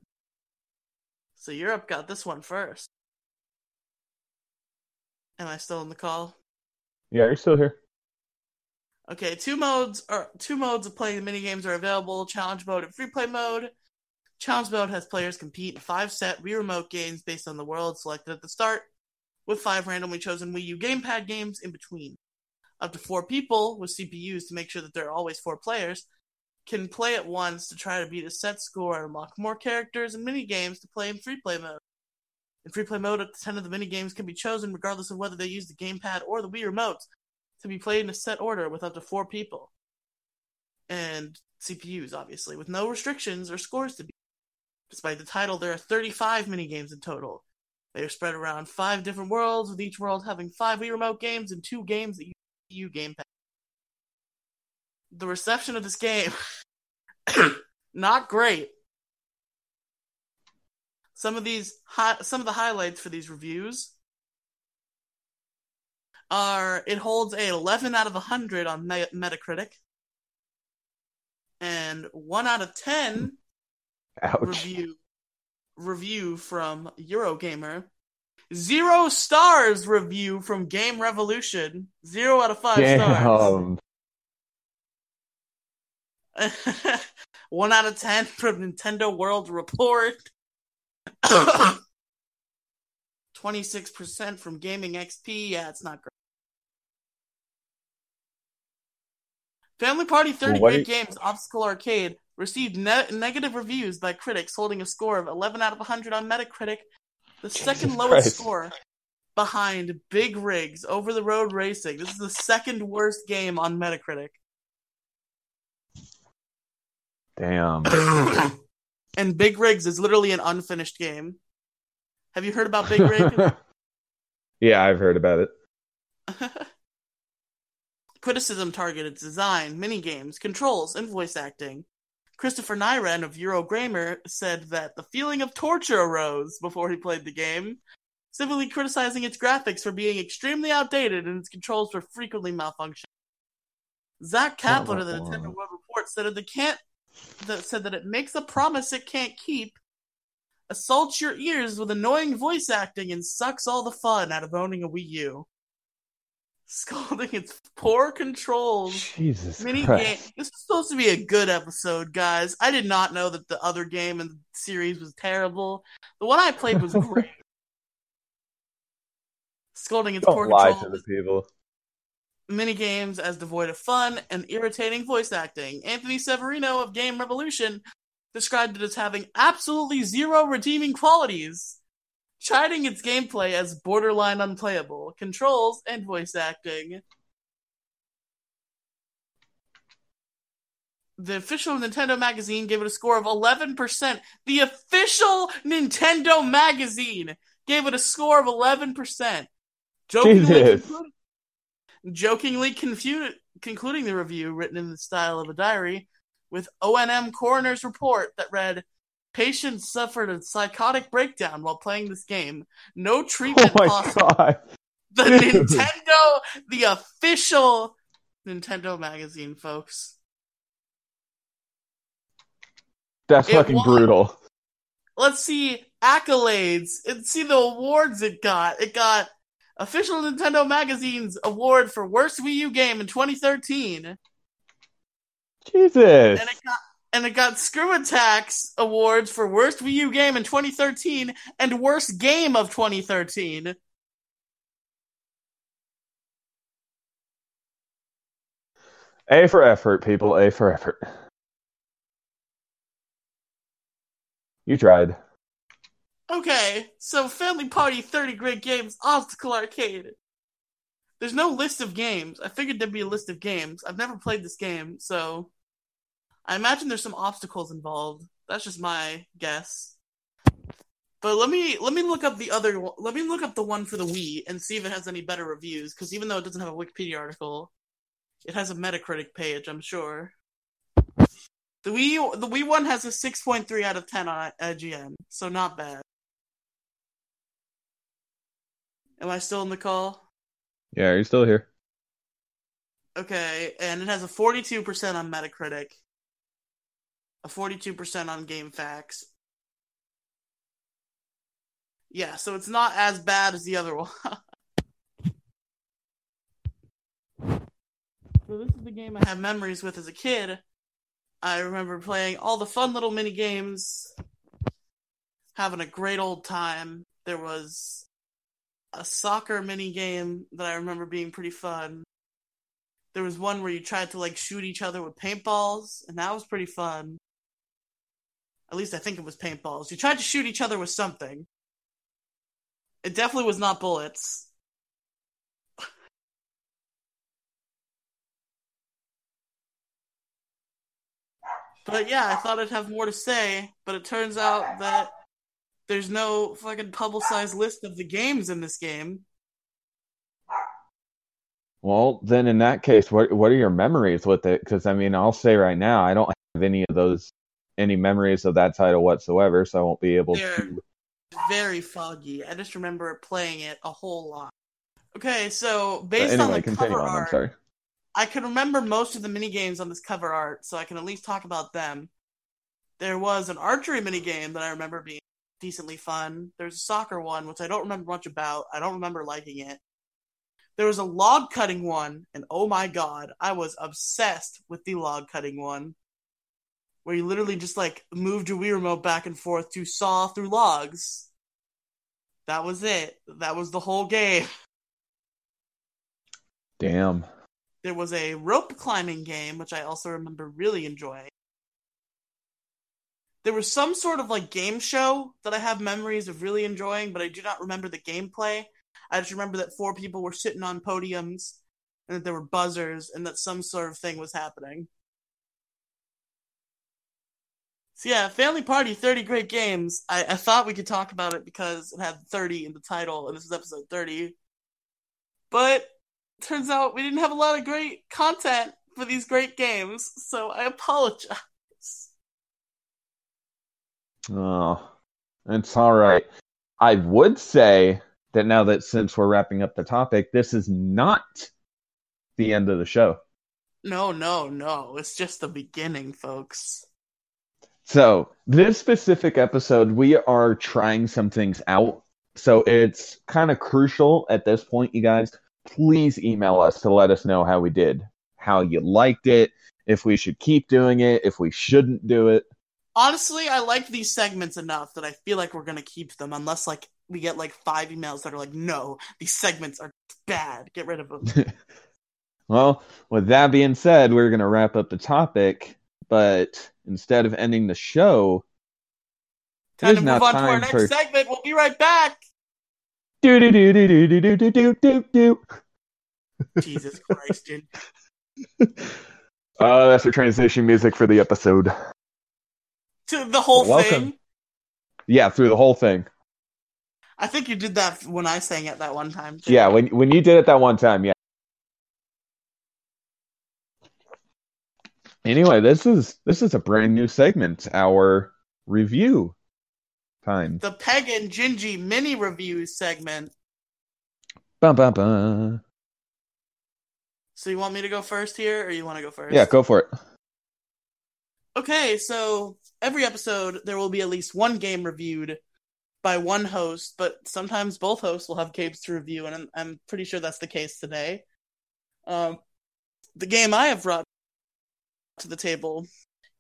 So Europe got this one first. Am I still in the call? Yeah, you're still here. Okay, two modes are two modes of playing the mini games are available: challenge mode and free play mode. Challenge mode has players compete in five set Wii Remote games based on the world selected at the start, with five randomly chosen Wii U gamepad games in between. Up to four people with CPUs to make sure that there are always four players can play at once to try to beat a set score and unlock more characters and mini games to play in free play mode. In free play mode, up to 10 of the mini games can be chosen regardless of whether they use the gamepad or the Wii remote to be played in a set order with up to four people. And CPUs, obviously, with no restrictions or scores to beat. Despite the title, there are 35 mini games in total. They are spread around five different worlds, with each world having five Wii Remote games and two games that use the Wii U gamepad. The reception of this game, not great. Some of these, hi- some of the highlights for these reviews are it holds a 11 out of 100 on Me- Metacritic and 1 out of 10 Ouch. review review from Eurogamer. Zero stars review from Game Revolution. Zero out of five stars. One out of ten from Nintendo World Report. Twenty-six percent from Gaming XP. Yeah, it's not great. Family Party 30 Well, Great Games Obstacle Arcade received ne- negative reviews by critics, holding a score of 11 out of 100 on Metacritic, the second lowest Christ. score behind Big Rigs Over the Road Racing. This is the second worst game on Metacritic. Damn. and Big Rigs is literally an unfinished game. Have you heard about Big Rig? yeah, I've heard about it. Criticism targeted design, minigames, controls, and voice acting. Christopher Nyren of Eurogamer said that the feeling of torture arose before he played the game, civilly criticizing its graphics for being extremely outdated and its controls for frequently malfunctioning. Zach Kaplan of the. Nintendo Web Report said that can't that said that it makes a promise it can't keep, assaults your ears with annoying voice acting, and sucks all the fun out of owning a Wii U. Scolding its poor controls Jesus mini game. This is supposed to be a good episode, guys. I did not know that the other game in the series was terrible. The one I played was great. Scolding its poor Don't lie to the people. mini games as devoid of fun and irritating voice acting. Anthony Severino of Game Revolution described it as having absolutely zero redeeming qualities, chiding its gameplay as borderline unplayable, controls, and voice acting. The official Nintendo magazine gave it a score of 11%. The official Nintendo magazine gave it a score of 11%. Jokingly jokingly confu- concluding the review written in the style of a diary with ONM coroner's report that read Patient suffered a psychotic breakdown while playing this game. No Oh treatment my possible. god. The Nintendo, the official Nintendo magazine, folks. That's It fucking won. brutal. Let's see accolades and see the awards it got. It got official Nintendo magazine's award for worst Wii U game in 2013. Jesus. and it got and it got ScrewAttack's awards for worst Wii U game in 2013 and worst game of 2013. A for effort, people. A for effort. You tried. Okay, so Family Party 30 Great Games Obstacle Arcade. There's no list of games. I figured there'd be a list of games. I've never played this game, so I imagine there's some obstacles involved. That's just my guess. But let me let me look up the other one- let me look up the one for the Wii and see if it has any better reviews because even though it doesn't have a Wikipedia article, it has a Metacritic page, I'm sure. The Wii the Wii one has a 6.3 out of 10 on IGN, so not bad. Am I still in the call? Yeah, are you still here? Okay, and it has a 42% on Metacritic, a 42% on GameFAQs. Yeah, so it's not as bad as the other one. so this is the game I have memories with as a kid. I remember playing all the fun little mini games, having a great old time. There was a soccer mini game that I remember being pretty fun. There was one where you tried to like shoot each other with paintballs, and that was pretty fun. At least I think it was paintballs. You tried to shoot each other with something. It definitely was not bullets. But yeah, I thought I'd have more to say, but it turns out that there's no fucking publicized list of the games in this game. Well, then in that case, what what are your memories with it? Because I mean, I'll say right now, I don't have any of those, any memories of that title whatsoever, so I won't be able They're to. very foggy. I just remember playing it a whole lot. Okay, so based on the cover on. I'm art, sorry. I can remember most of the mini games on this cover art, so I can at least talk about them. There was an archery mini game that I remember being decently fun. There's a soccer one, which I don't remember much about. I don't remember liking it. There was a log cutting one, and oh my god, I was obsessed with the log cutting one. Where you literally just like moved your Wii remote back and forth to saw through logs. That was it. That was the whole game. Damn. There was a rope climbing game, which I also remember really enjoying. There was some sort of like game show that I have memories of really enjoying, but I do not remember the gameplay. I just remember that four people were sitting on podiums and that there were buzzers and that some sort of thing was happening. So yeah, Family Party 30 Great Games. I, I thought we could talk about it because it had 30 in the title, and this is episode 30. But turns out we didn't have a lot of great content for these great games, so I apologize. Oh, it's all right. I would say that now that since we're wrapping up the topic, this is not the end of the show. No, no, no. It's just the beginning, folks. So, this specific episode, we are trying some things out. So, it's kind of crucial at this point, you guys. Please email us to let us know how we did, how you liked it, if we should keep doing it, if we shouldn't do it. Honestly, I like these segments enough that I feel like we're gonna keep them, unless like we get like five emails that are like, "No, these segments are bad. Get rid of them." well, with that being said, we're going to wrap up the topic, but instead of ending the show, time to move on to our next for... segment. We'll be right back. Do do do do do do do do do do. Jesus Christ. Uh, that's the transition music for the episode to the whole Welcome. thing. Yeah, through the whole thing. I think you did that when I sang it that one time. Too. Yeah, when when you did it that one time, yeah. Anyway, this is this is a brand new segment, our review time. The Peg and Gingy mini review segment. Bum, bum, bum. So you want me to go first here, or you want to go first? Yeah, go for it. Okay, so every episode there will be at least one game reviewed by one host, but sometimes both hosts will have games to review, and I'm, I'm pretty sure that's the case today. Um, the game I have brought to the table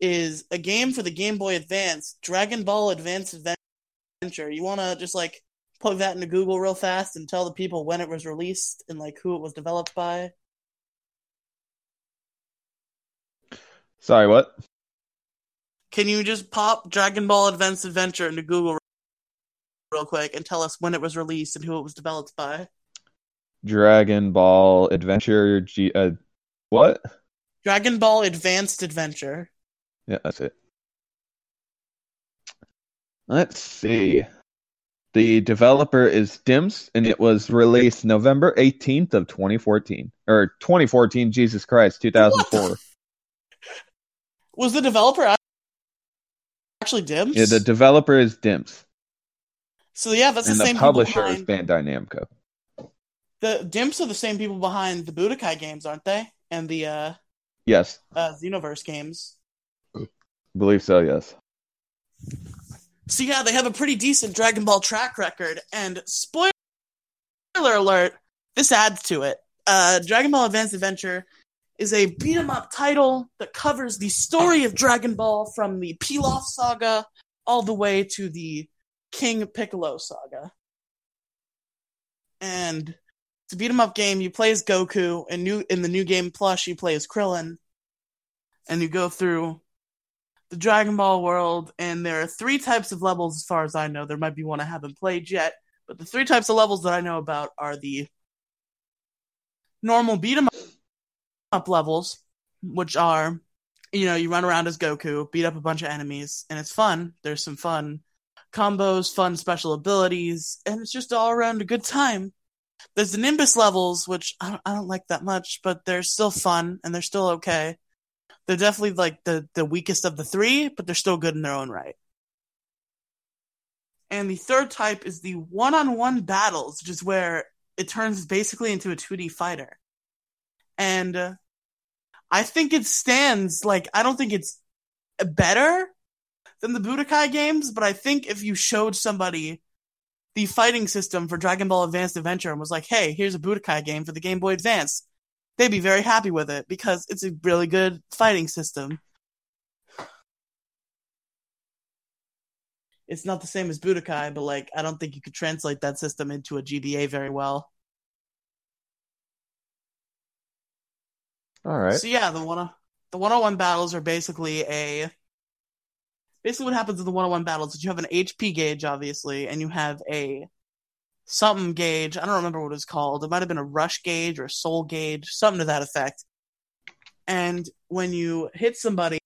is a game for the Game Boy Advance, Dragon Ball Advance Adventure. You want to just like plug that into Google real fast and tell the people when it was released and like who it was developed by? Sorry, what? Can you just pop Dragon Ball Advance Adventure into Google real quick and tell us when it was released and who it was developed by? Dragon Ball Adventure G uh, what? Dragon Ball Advanced Adventure. Yeah, that's it. Let's see. The developer is Dimps, and it was released November 18th of 2014. Or 2014, Jesus Christ, 2004. Was the developer actually Dimps? Yeah, the developer is Dimps. So yeah, that's and the, same publisher behind... is Bandai Namco. The Dimps are the same people behind the Budokai games, aren't they? And the uh Yes. Uh, Xenoverse games. I believe so, yes. So yeah, they have a pretty decent Dragon Ball track record, and spoiler alert, this adds to it. Uh, Dragon Ball Advanced Adventure is a beat 'em up title that covers the story of Dragon Ball from the Pilaf saga all the way to the King Piccolo saga. And it's a beat 'em up game. You play as Goku, and new in the new game Plus, you play as Krillin, and you go through the Dragon Ball world. And there are three types of levels, as far as I know. There might be one I haven't played yet, but the three types of levels that I know about are the normal beat 'em up levels, which are you know you run around as Goku, beat up a bunch of enemies, and it's fun. There's some fun combos, fun special abilities, and it's just all around a good time. There's the Nimbus levels, which I don't, I don't like that much, but they're still fun and they're still okay. They're definitely like the, the weakest of the three, but they're still good in their own right. And the third type is the one on one battles, which is where it turns basically into a 2D fighter. And uh, I think it stands, like, I don't think it's better than the Budokai games, but I think if you showed somebody the fighting system for Dragon Ball Advanced Adventure and was like, hey, here's a Budokai game for the Game Boy Advance, they'd be very happy with it because it's a really good fighting system. it's not the same as Budokai, but like I don't think you could translate that system into a GBA very well. All right. So yeah, the one oh, the one on one battles are basically a basically what happens in the one on one battles is you have an HP gauge, obviously, and you have a something gauge. I don't remember what it's called. It might have been a rush gauge or a soul gauge, something to that effect. And when you hit somebody,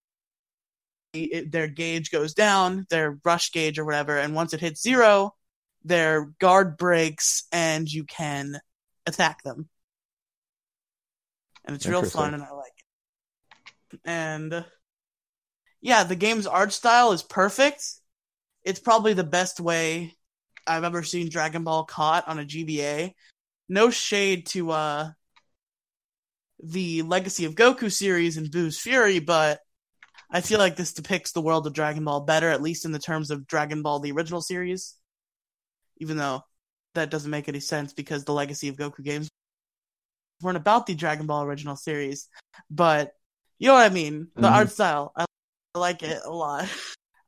it, their gauge goes down, their rush gauge or whatever, and once it hits zero, their guard breaks and you can attack them. And it's real fun and I like it. And yeah, the game's art style is perfect. It's probably the best way I've ever seen Dragon Ball caught on a GBA. No shade to uh the Legacy of Goku series and Boo's Fury, but I feel like this depicts the world of Dragon Ball better, at least in the terms of Dragon Ball the original series. Even though that doesn't make any sense because the Legacy of Goku games weren't about the Dragon Ball original series. But you know what I mean? The Mhm. art style. I like it a lot.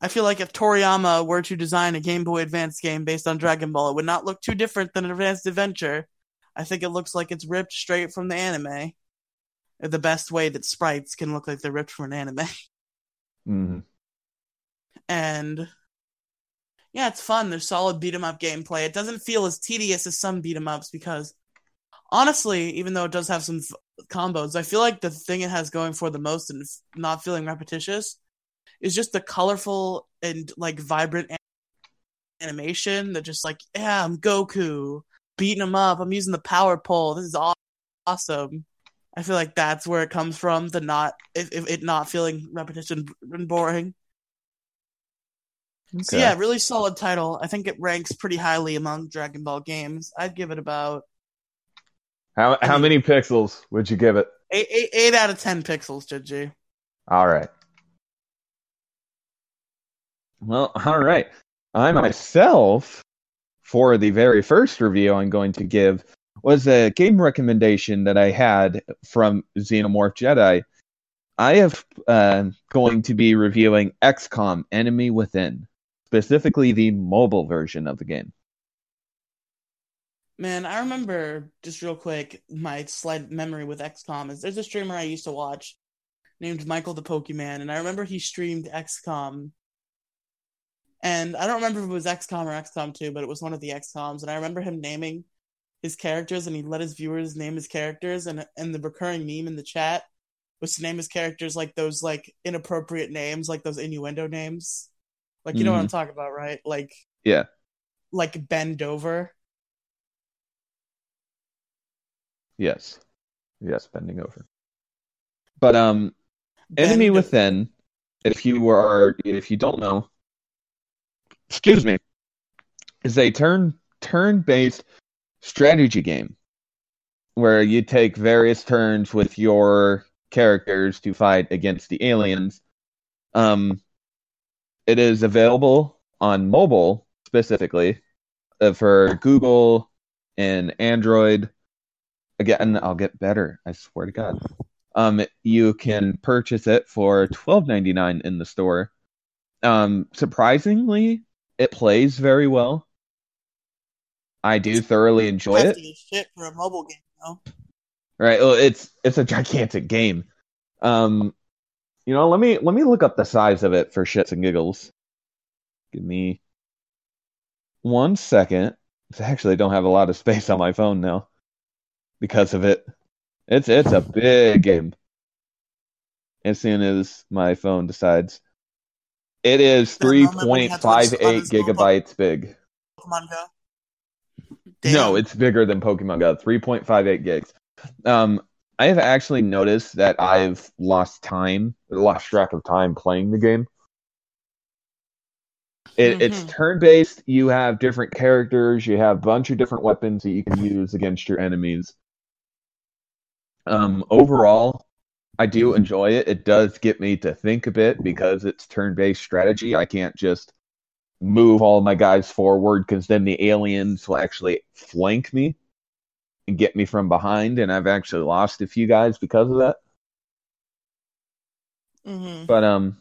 I feel like if Toriyama were to design a Game Boy Advance game based on Dragon Ball, it would not look too different than Advanced Adventure. I think it looks like it's ripped straight from the anime. The best way that sprites can look like they're ripped from an anime. hmm And yeah, it's fun. There's solid beat 'em up gameplay. It doesn't feel as tedious as some beat 'em ups because honestly, even though it does have some f- combos, I feel like the thing it has going for the most and not feeling repetitious is just the colorful and like vibrant an- animation that just like, yeah, I'm Goku beating him up. I'm using the power pole. This is awesome. I feel like that's where it comes from. The not if, if it not feeling repetition and boring. So yeah, really solid title. I think it ranks pretty highly among Dragon Ball games. I'd give it about How how mean- many pixels would you give it? eight, eight, eight out of ten pixels, Judgy. All right. Well, all right. I myself, for the very first review I'm going to give, was a game recommendation that I had from Xenomorph Jedi. I have uh, going to be reviewing XCOM Enemy Within, specifically the mobile version of the game. Man, I remember just real quick my slight memory with XCOM is there's a streamer I used to watch named Michael the Pokemon, and I remember he streamed XCOM. And I don't remember if it was XCOM or XCOM 2, but it was one of the XCOMs. And I remember him naming his characters, and he let his viewers name his characters. And and the recurring meme in the chat was to name his characters like those like inappropriate names, like those innuendo names. Like you know what I'm talking about, right? Like Yeah. like bend over. Yes. Yes, bending over. But um Enemy Within, if you are if you don't know, excuse me, is a turn turn based strategy game where you take various turns with your characters to fight against the aliens. Um it is available on mobile specifically uh, for Google and Android. Again, I'll get better. I swear to God. Um, you can purchase it for twelve ninety nine in the store. Um, surprisingly, it plays very well. I do thoroughly enjoy it. shit for a mobile game, know? Right. Well, it's it's a gigantic game. Um, you know, let me let me look up the size of it for shits and giggles. Give me one second. I actually don't have a lot of space on my phone now because of it. It's it's a big game. As soon as my phone decides, it is three moment when you point five eight gigabytes big. Pokemon Go. No, it's bigger than Pokemon Go. 3.58 gigs. Um, I have actually noticed that I've lost time, lost track of time playing the game. It, It's Mhm. turn based. You have different characters. You have a bunch of different weapons that you can use against your enemies. Um, overall, I do enjoy it. It does get me to think a bit because it's turn based strategy. I can't just move all my guys forward because then the aliens will actually flank me and get me from behind. And I've actually lost a few guys because of that. Mhm. But um,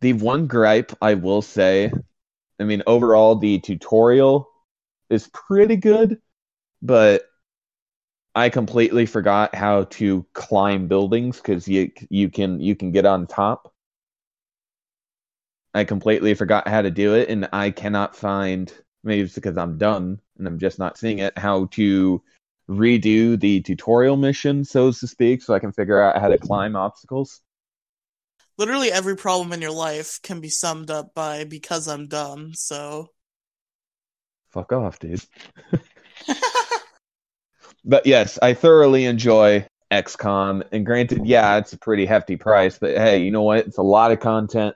the one gripe I will say I mean, overall, the tutorial is pretty good, but I completely forgot how to climb buildings because you you can you can get on top. I completely forgot how to do it, and I cannot find. Maybe it's because I'm done and I'm just not seeing it. How to redo the tutorial mission, so to speak, so I can figure out how to climb obstacles. Literally every problem in your life can be summed up by because I'm dumb. So Fuck off, dude. but yes, I thoroughly enjoy XCOM. And granted, yeah, it's a pretty hefty price, but hey, you know what? It's a lot of content.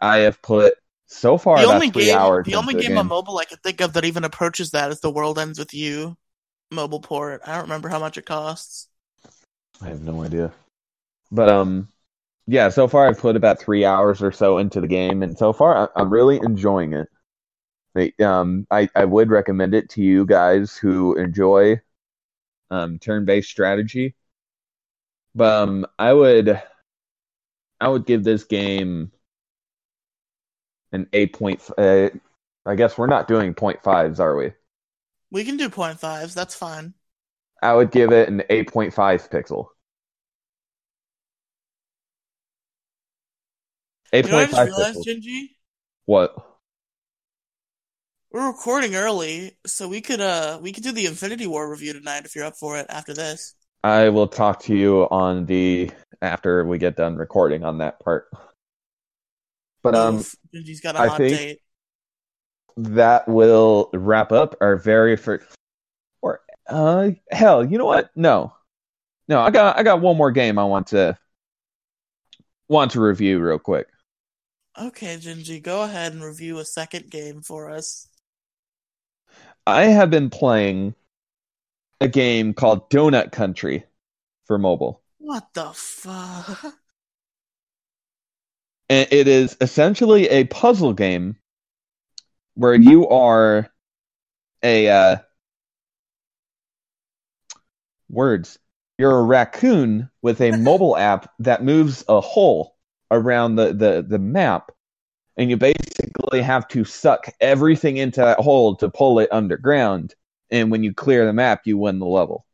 I have put so far the only game, the only game on mobile I can think of that even approaches that is The World Ends with You mobile port. I don't remember how much it costs. I have no idea. But um, yeah. So far, I've put about three hours or so into the game, and so far, I- I'm really enjoying it. They- Um, I I would recommend it to you guys who enjoy um turn-based strategy. But um, I would I would give this game an eight point. Uh, I guess we're not doing point fives, are we? We can do point fives. That's fine. I would give it an eight point five pixel. Eight point five. You know what I just realized, pixels. What? We're recording early, so we could uh we could do the Infinity War review tonight if you're up for it after this. I will talk to you on the after we get done recording on that part. But um, Gingy's got a I hot think- date. that will wrap up our very first. Or uh, hell, you know what? No, no, I got I got one more game I want to want to review real quick. Okay, Gingy, go ahead and review a second game for us. I have been playing a game called Donut Country for mobile. What the fuck? And it is essentially a puzzle game where you are a uh, words. You're a raccoon with a mobile app that moves a hole around the, the, the map, and you basically have to suck everything into that hole to pull it underground. And when you clear the map, you win the level.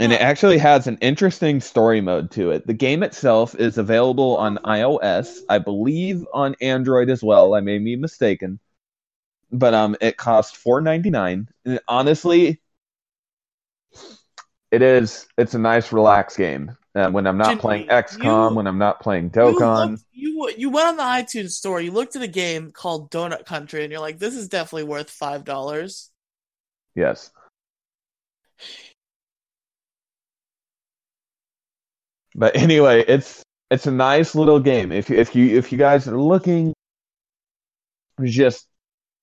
And it actually has an interesting story mode to it. The game itself is available on iOS, I believe on Android as well. I may be mistaken. But um it costs four ninety nine. And honestly, it is it's a nice relaxed game. Uh, when I'm not playing XCOM, you- when I'm not playing You, looked, you you went on the iTunes store. You looked at a game called Donut Country, and you're like, "This is definitely worth five dollars." Yes. But anyway, it's it's a nice little game. If you- if you if you guys are looking, just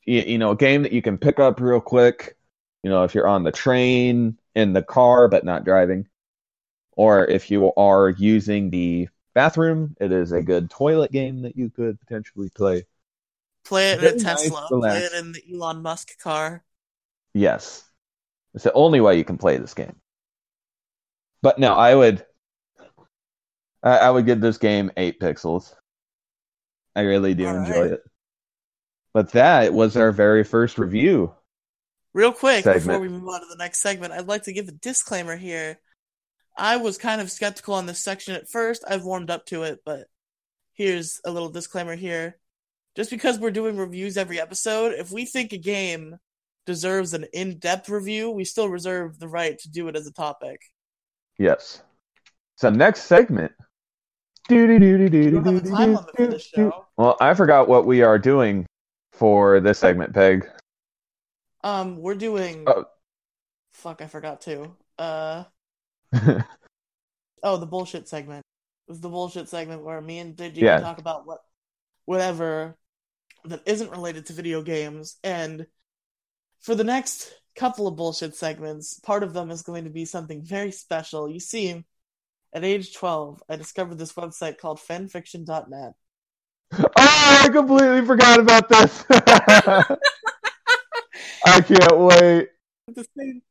you, you know a game that you can pick up real quick. You know, if you're on the train, in the car, but not driving, or if you are using the bathroom, it is a good toilet game that you could potentially play. Play it in a nice, Tesla. Play it in the Elon Musk car. Yes. It's the only way you can play this game. But no, I would I, I would give this game eight pixels. I really do All enjoy right. it. But that was our very first review. Real quick, before we move on to the next segment, I'd like to give a disclaimer here. I was kind of skeptical on this section at first. I've warmed up to it, but here's a little disclaimer here. Just because we're doing reviews every episode, if we think a game deserves an in depth review, we still reserve the right to do it as a topic. Yes. So next segment. We don't have a time limit for this show. Well, I forgot what we are doing for this segment, Peg. Um, we're doing. Oh. Fuck, I forgot too. Uh, oh, the bullshit segment. It was the bullshit segment where me and Digi Yeah. talk about what, whatever that isn't related to video games. And for the next couple of bullshit segments, part of them is going to be something very special. You see, at age 12, I discovered this website called fanfiction.net. oh, I completely forgot about this. I can't wait. The same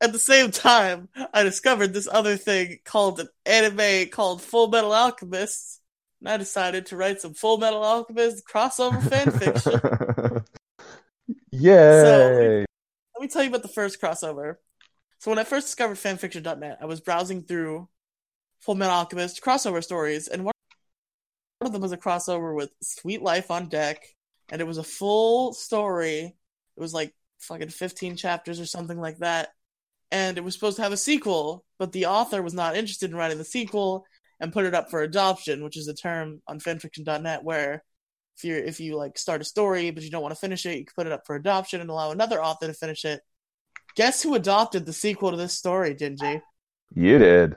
at the same time, I discovered this other thing called an anime called Full Metal Alchemist, and I decided to write some Full Metal Alchemist crossover fan fiction. Yay! Let me tell you about the first crossover. So when I first discovered fanfiction.net, I was browsing through Full Metal Alchemist crossover stories, and one of them was a crossover with Suite Life on Deck, and it was a full story. It was like fucking 15 chapters or something like that. And it was supposed to have a sequel, but the author was not interested in writing the sequel and put it up for adoption, which is a term on fanfiction.net where if you if you like start a story but you don't want to finish it, you can put it up for adoption and allow another author to finish it. Guess who adopted the sequel to this story, Gingy? You did.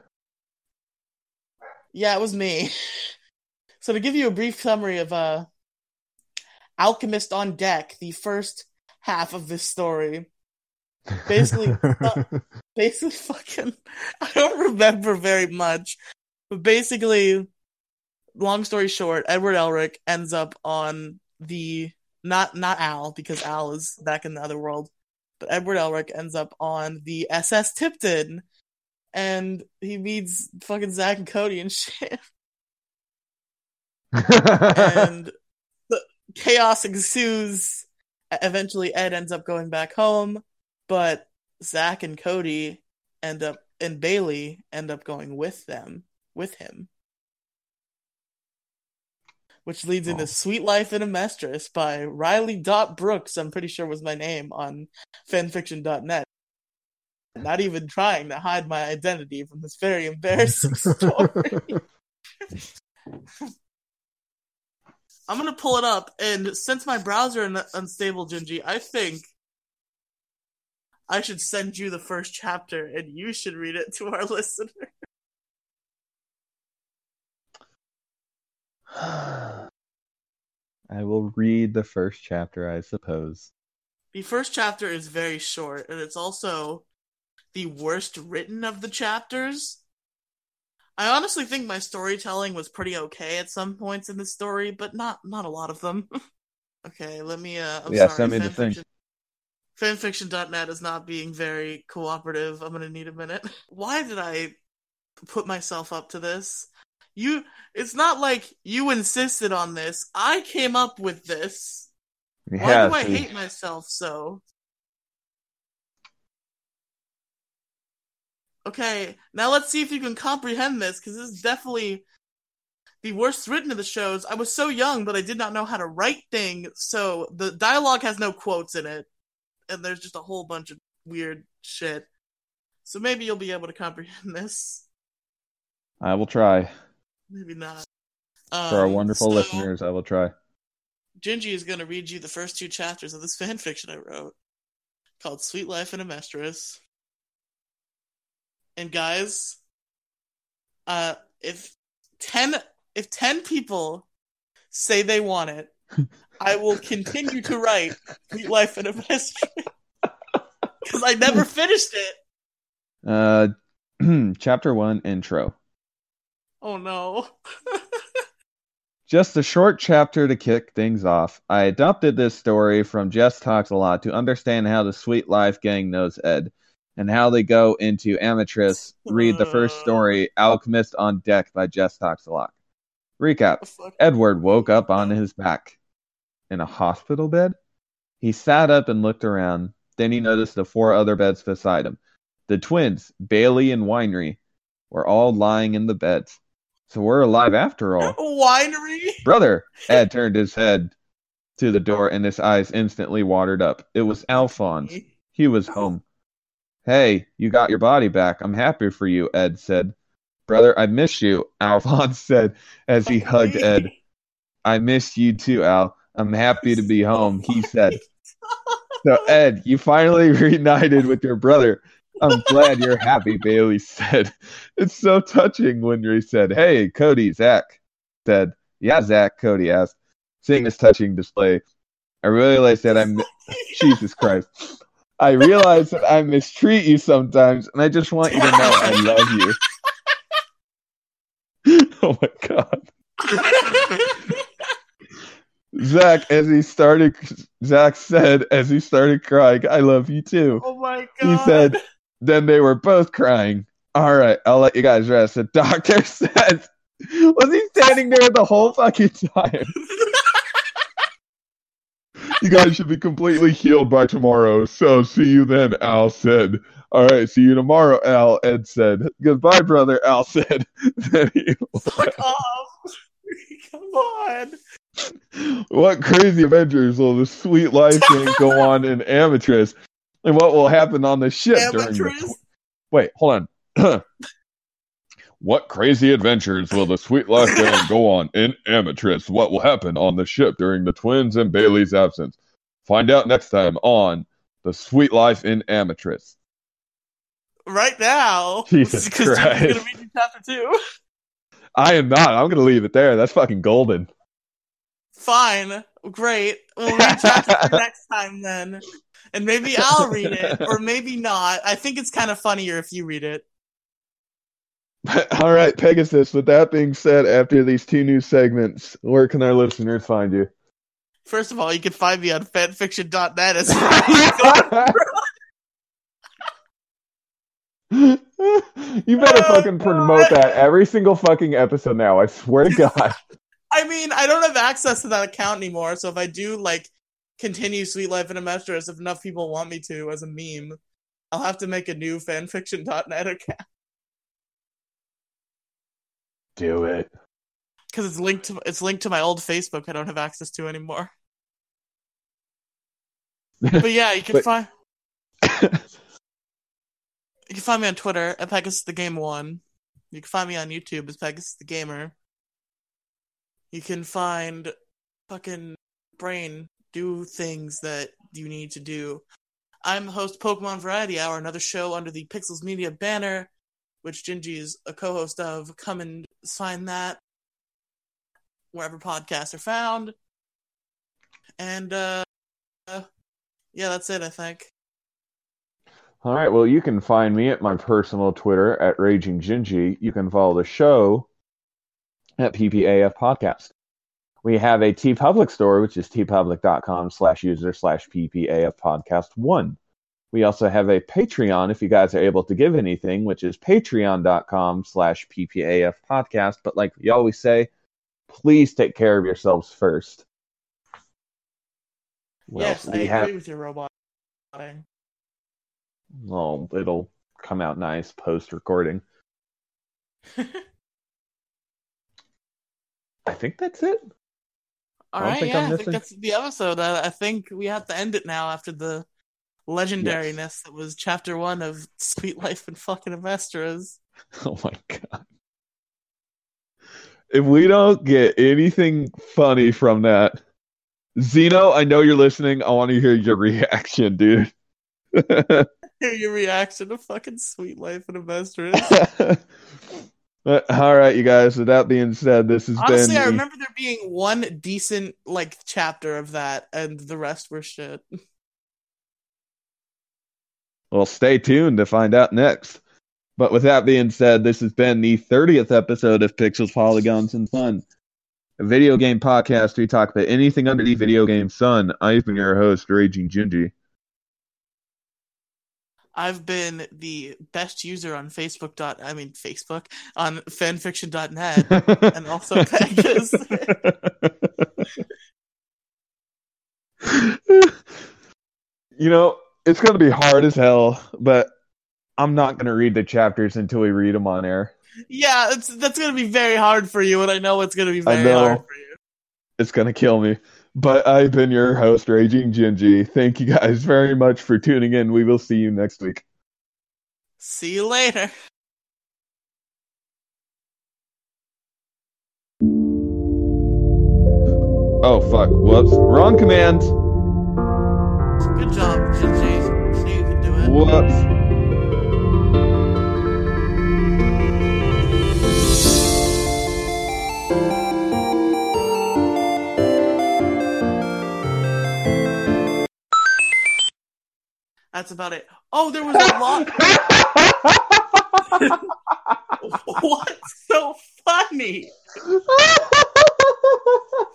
Yeah, it was me. so to give you a brief summary of uh Alchemist on Deck, the first half of this story. Basically uh, basically fucking I don't remember very much. But basically long story short, Edward Elric ends up on the not not Al because Al is back in the other world, but Edward Elric ends up on the SS Tipton, and he meets fucking Zack and Cody and shit, and the chaos ensues. Eventually, Ed ends up going back home, but Zack and Cody end up and Bailey end up going with them with him which leads into Oh. Suite Life in Amestris by Riley Dot Brooks, I'm pretty sure was my name on fanfiction.net. Not even trying to hide my identity from this very embarrassing story. I'm gonna pull it up, and since my browser is unstable, Gingy, I think I should send you the first chapter, and you should read it to our listener. I will read the first chapter, I suppose. The first chapter is very short, and it's also the worst written of the chapters. I honestly think my storytelling was pretty okay at some points in the story, but not not a lot of them. okay, let me. Uh, I'm Yeah, sorry. send me the thing. Fanfiction- Fanfiction.net is not being very cooperative. I'm gonna need a minute. Why did I put myself up to this? You. It's not like you insisted on this. I came up with this. Why do I see, hate myself so? Okay, now let's see if you can comprehend this, because this is definitely the worst written of the shows. I was so young, but I did not know how to write things, so the dialogue has no quotes in it, and there's just a whole bunch of weird shit. So maybe you'll be able to comprehend this. I will try. Maybe not. For our Um, wonderful so- listeners, I will try. Gingy is going to read you the first two chapters of this fan fiction I wrote called Suite Life in Amestris. And guys, uh if 10 if 10 people say they want it, I will continue to write Suite Life in Amestris. Cuz I never finished it. Uh, chapter one intro. Oh no. Just a short chapter to kick things off. I adopted this story from Jess Talks a Lot to understand how the Suite Life gang knows Ed and how they go into Amestris. Read the first story, Alchemist on Deck by Jess Talks a Lot. Recap Edward woke up on his back in a hospital bed. He sat up and looked around. Then he noticed the four other beds beside him. The twins, Bailey and Winry, were all lying in the beds. So we're alive after all. Winry. Brother! Ed turned his head to the door and his eyes instantly watered up. It was Alphonse. He was home. Hey, you got your body back. I'm happy for you, Ed said. Brother, I miss you, Alphonse said as he hugged Ed. I miss you too, Al. I'm happy to be home, he said. So, Ed, you finally reunited with your brother. I'm glad you're happy, Bailey said. It's so touching, Winry said. Hey, Cody, Zack said. Yeah, Zack, Cody asked, seeing this touching display. I realized that I'm. Jesus Christ. I realize that I mistreat you sometimes, and I just want you to know I love you. oh my god. Zack, as he started, Zack said, as he started crying, I love you too. oh my god! He said, then they were both crying. All right, I'll let you guys rest. The doctor said, Was he standing there the whole fucking time? you guys should be completely healed by tomorrow. So see you then, Al said. All right, see you tomorrow, Al. Ed said. Goodbye, brother. Al said. then he Fuck off. Come on. what crazy adventures will the sweet life go on in Amestris? And what will happen on the ship during the Wait, hold on. what crazy adventures will the sweet life go on in Amestris? What will happen on the ship during the twins and Bailey's absence? Find out next time on The Suite Life in Amestris. Right now. Jesus Because you're Christ. gonna read you chapter two. I am not. I'm going to leave it there. That's fucking golden. Fine. Great. We'll read chapter two next time then. And maybe I'll read it, or maybe not. I think it's kind of funnier if you read it. All right, Pegasus. With that being said, after these two new segments, where can our listeners find you? First of all, you can find me on fanfiction.net as well. you better Oh, fucking promote God. that every single fucking episode now. I swear to God. I mean, I don't have access to that account anymore, so if I do like continue Suite Life in Amestris, if enough people want me to as a meme, I'll have to make a new fanfiction.net account Do it. because it's linked to it's linked to my old Facebook. I don't have access to anymore. But yeah, you can But- find you can find me on Twitter at Pegasus the Game One. You can find me on YouTube as Pegasus the Gamer. You can find fucking Brain do things that you need to do. I'm the host Pokemon Variety Hour, another show under the Pixels Media banner, which Gingy is a co-host of. Come and find that wherever podcasts are found. And uh, uh yeah, that's it. I think. All right. Well, you can find me at my personal Twitter at Raging Gingy. You can follow the show at PPAF Podcast. We have a TeePublic store, which is teepublic.com slash user slash PPAF Podcast one. We also have a Patreon if you guys are able to give anything, which is patreon.com slash PPAF Podcast. But like we always say, please take care of yourselves first. Well, yes, I we agree have with your robot. Oh, it'll come out nice post recording. I think that's it. All I right, think yeah, I'm think that's the episode. I, I think we have to end it now after the legendariness that was chapter one of Suite Life and fucking Amestris. Oh my god. If we don't get anything funny from that, Zeno, I know you're listening. I want to hear your reaction, dude. Hear your reaction to fucking Suite Life and Amestris. Uh, All right, you guys. With that being said, this has Honestly, been. I remember there being one decent like chapter of that, and the rest were shit. Well, stay tuned to find out next. But with that being said, this has been the 30th episode of Pixels, Polygons, and Fun, a video game podcast where we talk about anything under the video game sun. I've been your host, Raging Gingy. I've been the best user on Facebook. Dot, I mean Facebook on fanfiction.net, and also Pegasus. you know, it's going to be hard as hell, but I'm not going to read the chapters until we read them on air. Yeah, it's, that's gonna be very hard for you, and I know it's gonna be I very hard for you. It's going to kill me. But I've been your host, Raging Gingy. Thank you guys very much for tuning in. We will see you next week. See you later. Oh, fuck. Whoops. Wrong command. Good job, Shinji. So you can do it. Whoops. That's about it. Oh, there was a lot. What's so funny?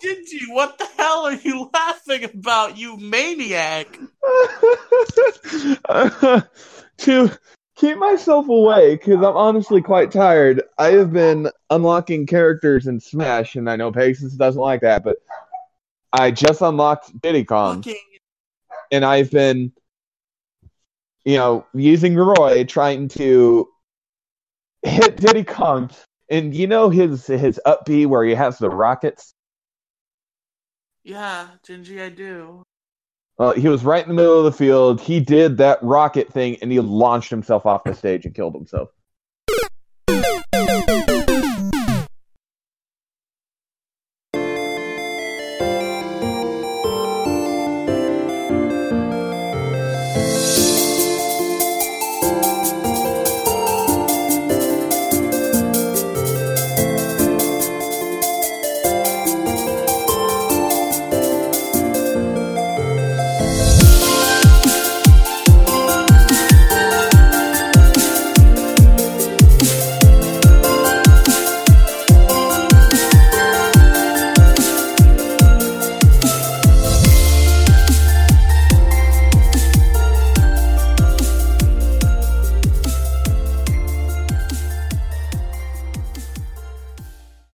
Shinji, what the hell are you laughing about, you maniac? To keep myself awake, because I'm honestly quite tired. I have been unlocking characters in Smash, and I know Pegasus doesn't like that, but I just unlocked Diddy Kong, Fucking and I've been, you know, using Roy trying to hit Diddy Kong, and you know his his up B where he has the rockets. yeah, Gingy, I do. Well, he was right in the middle of the field. He did that rocket thing, and he launched himself off the stage and killed himself.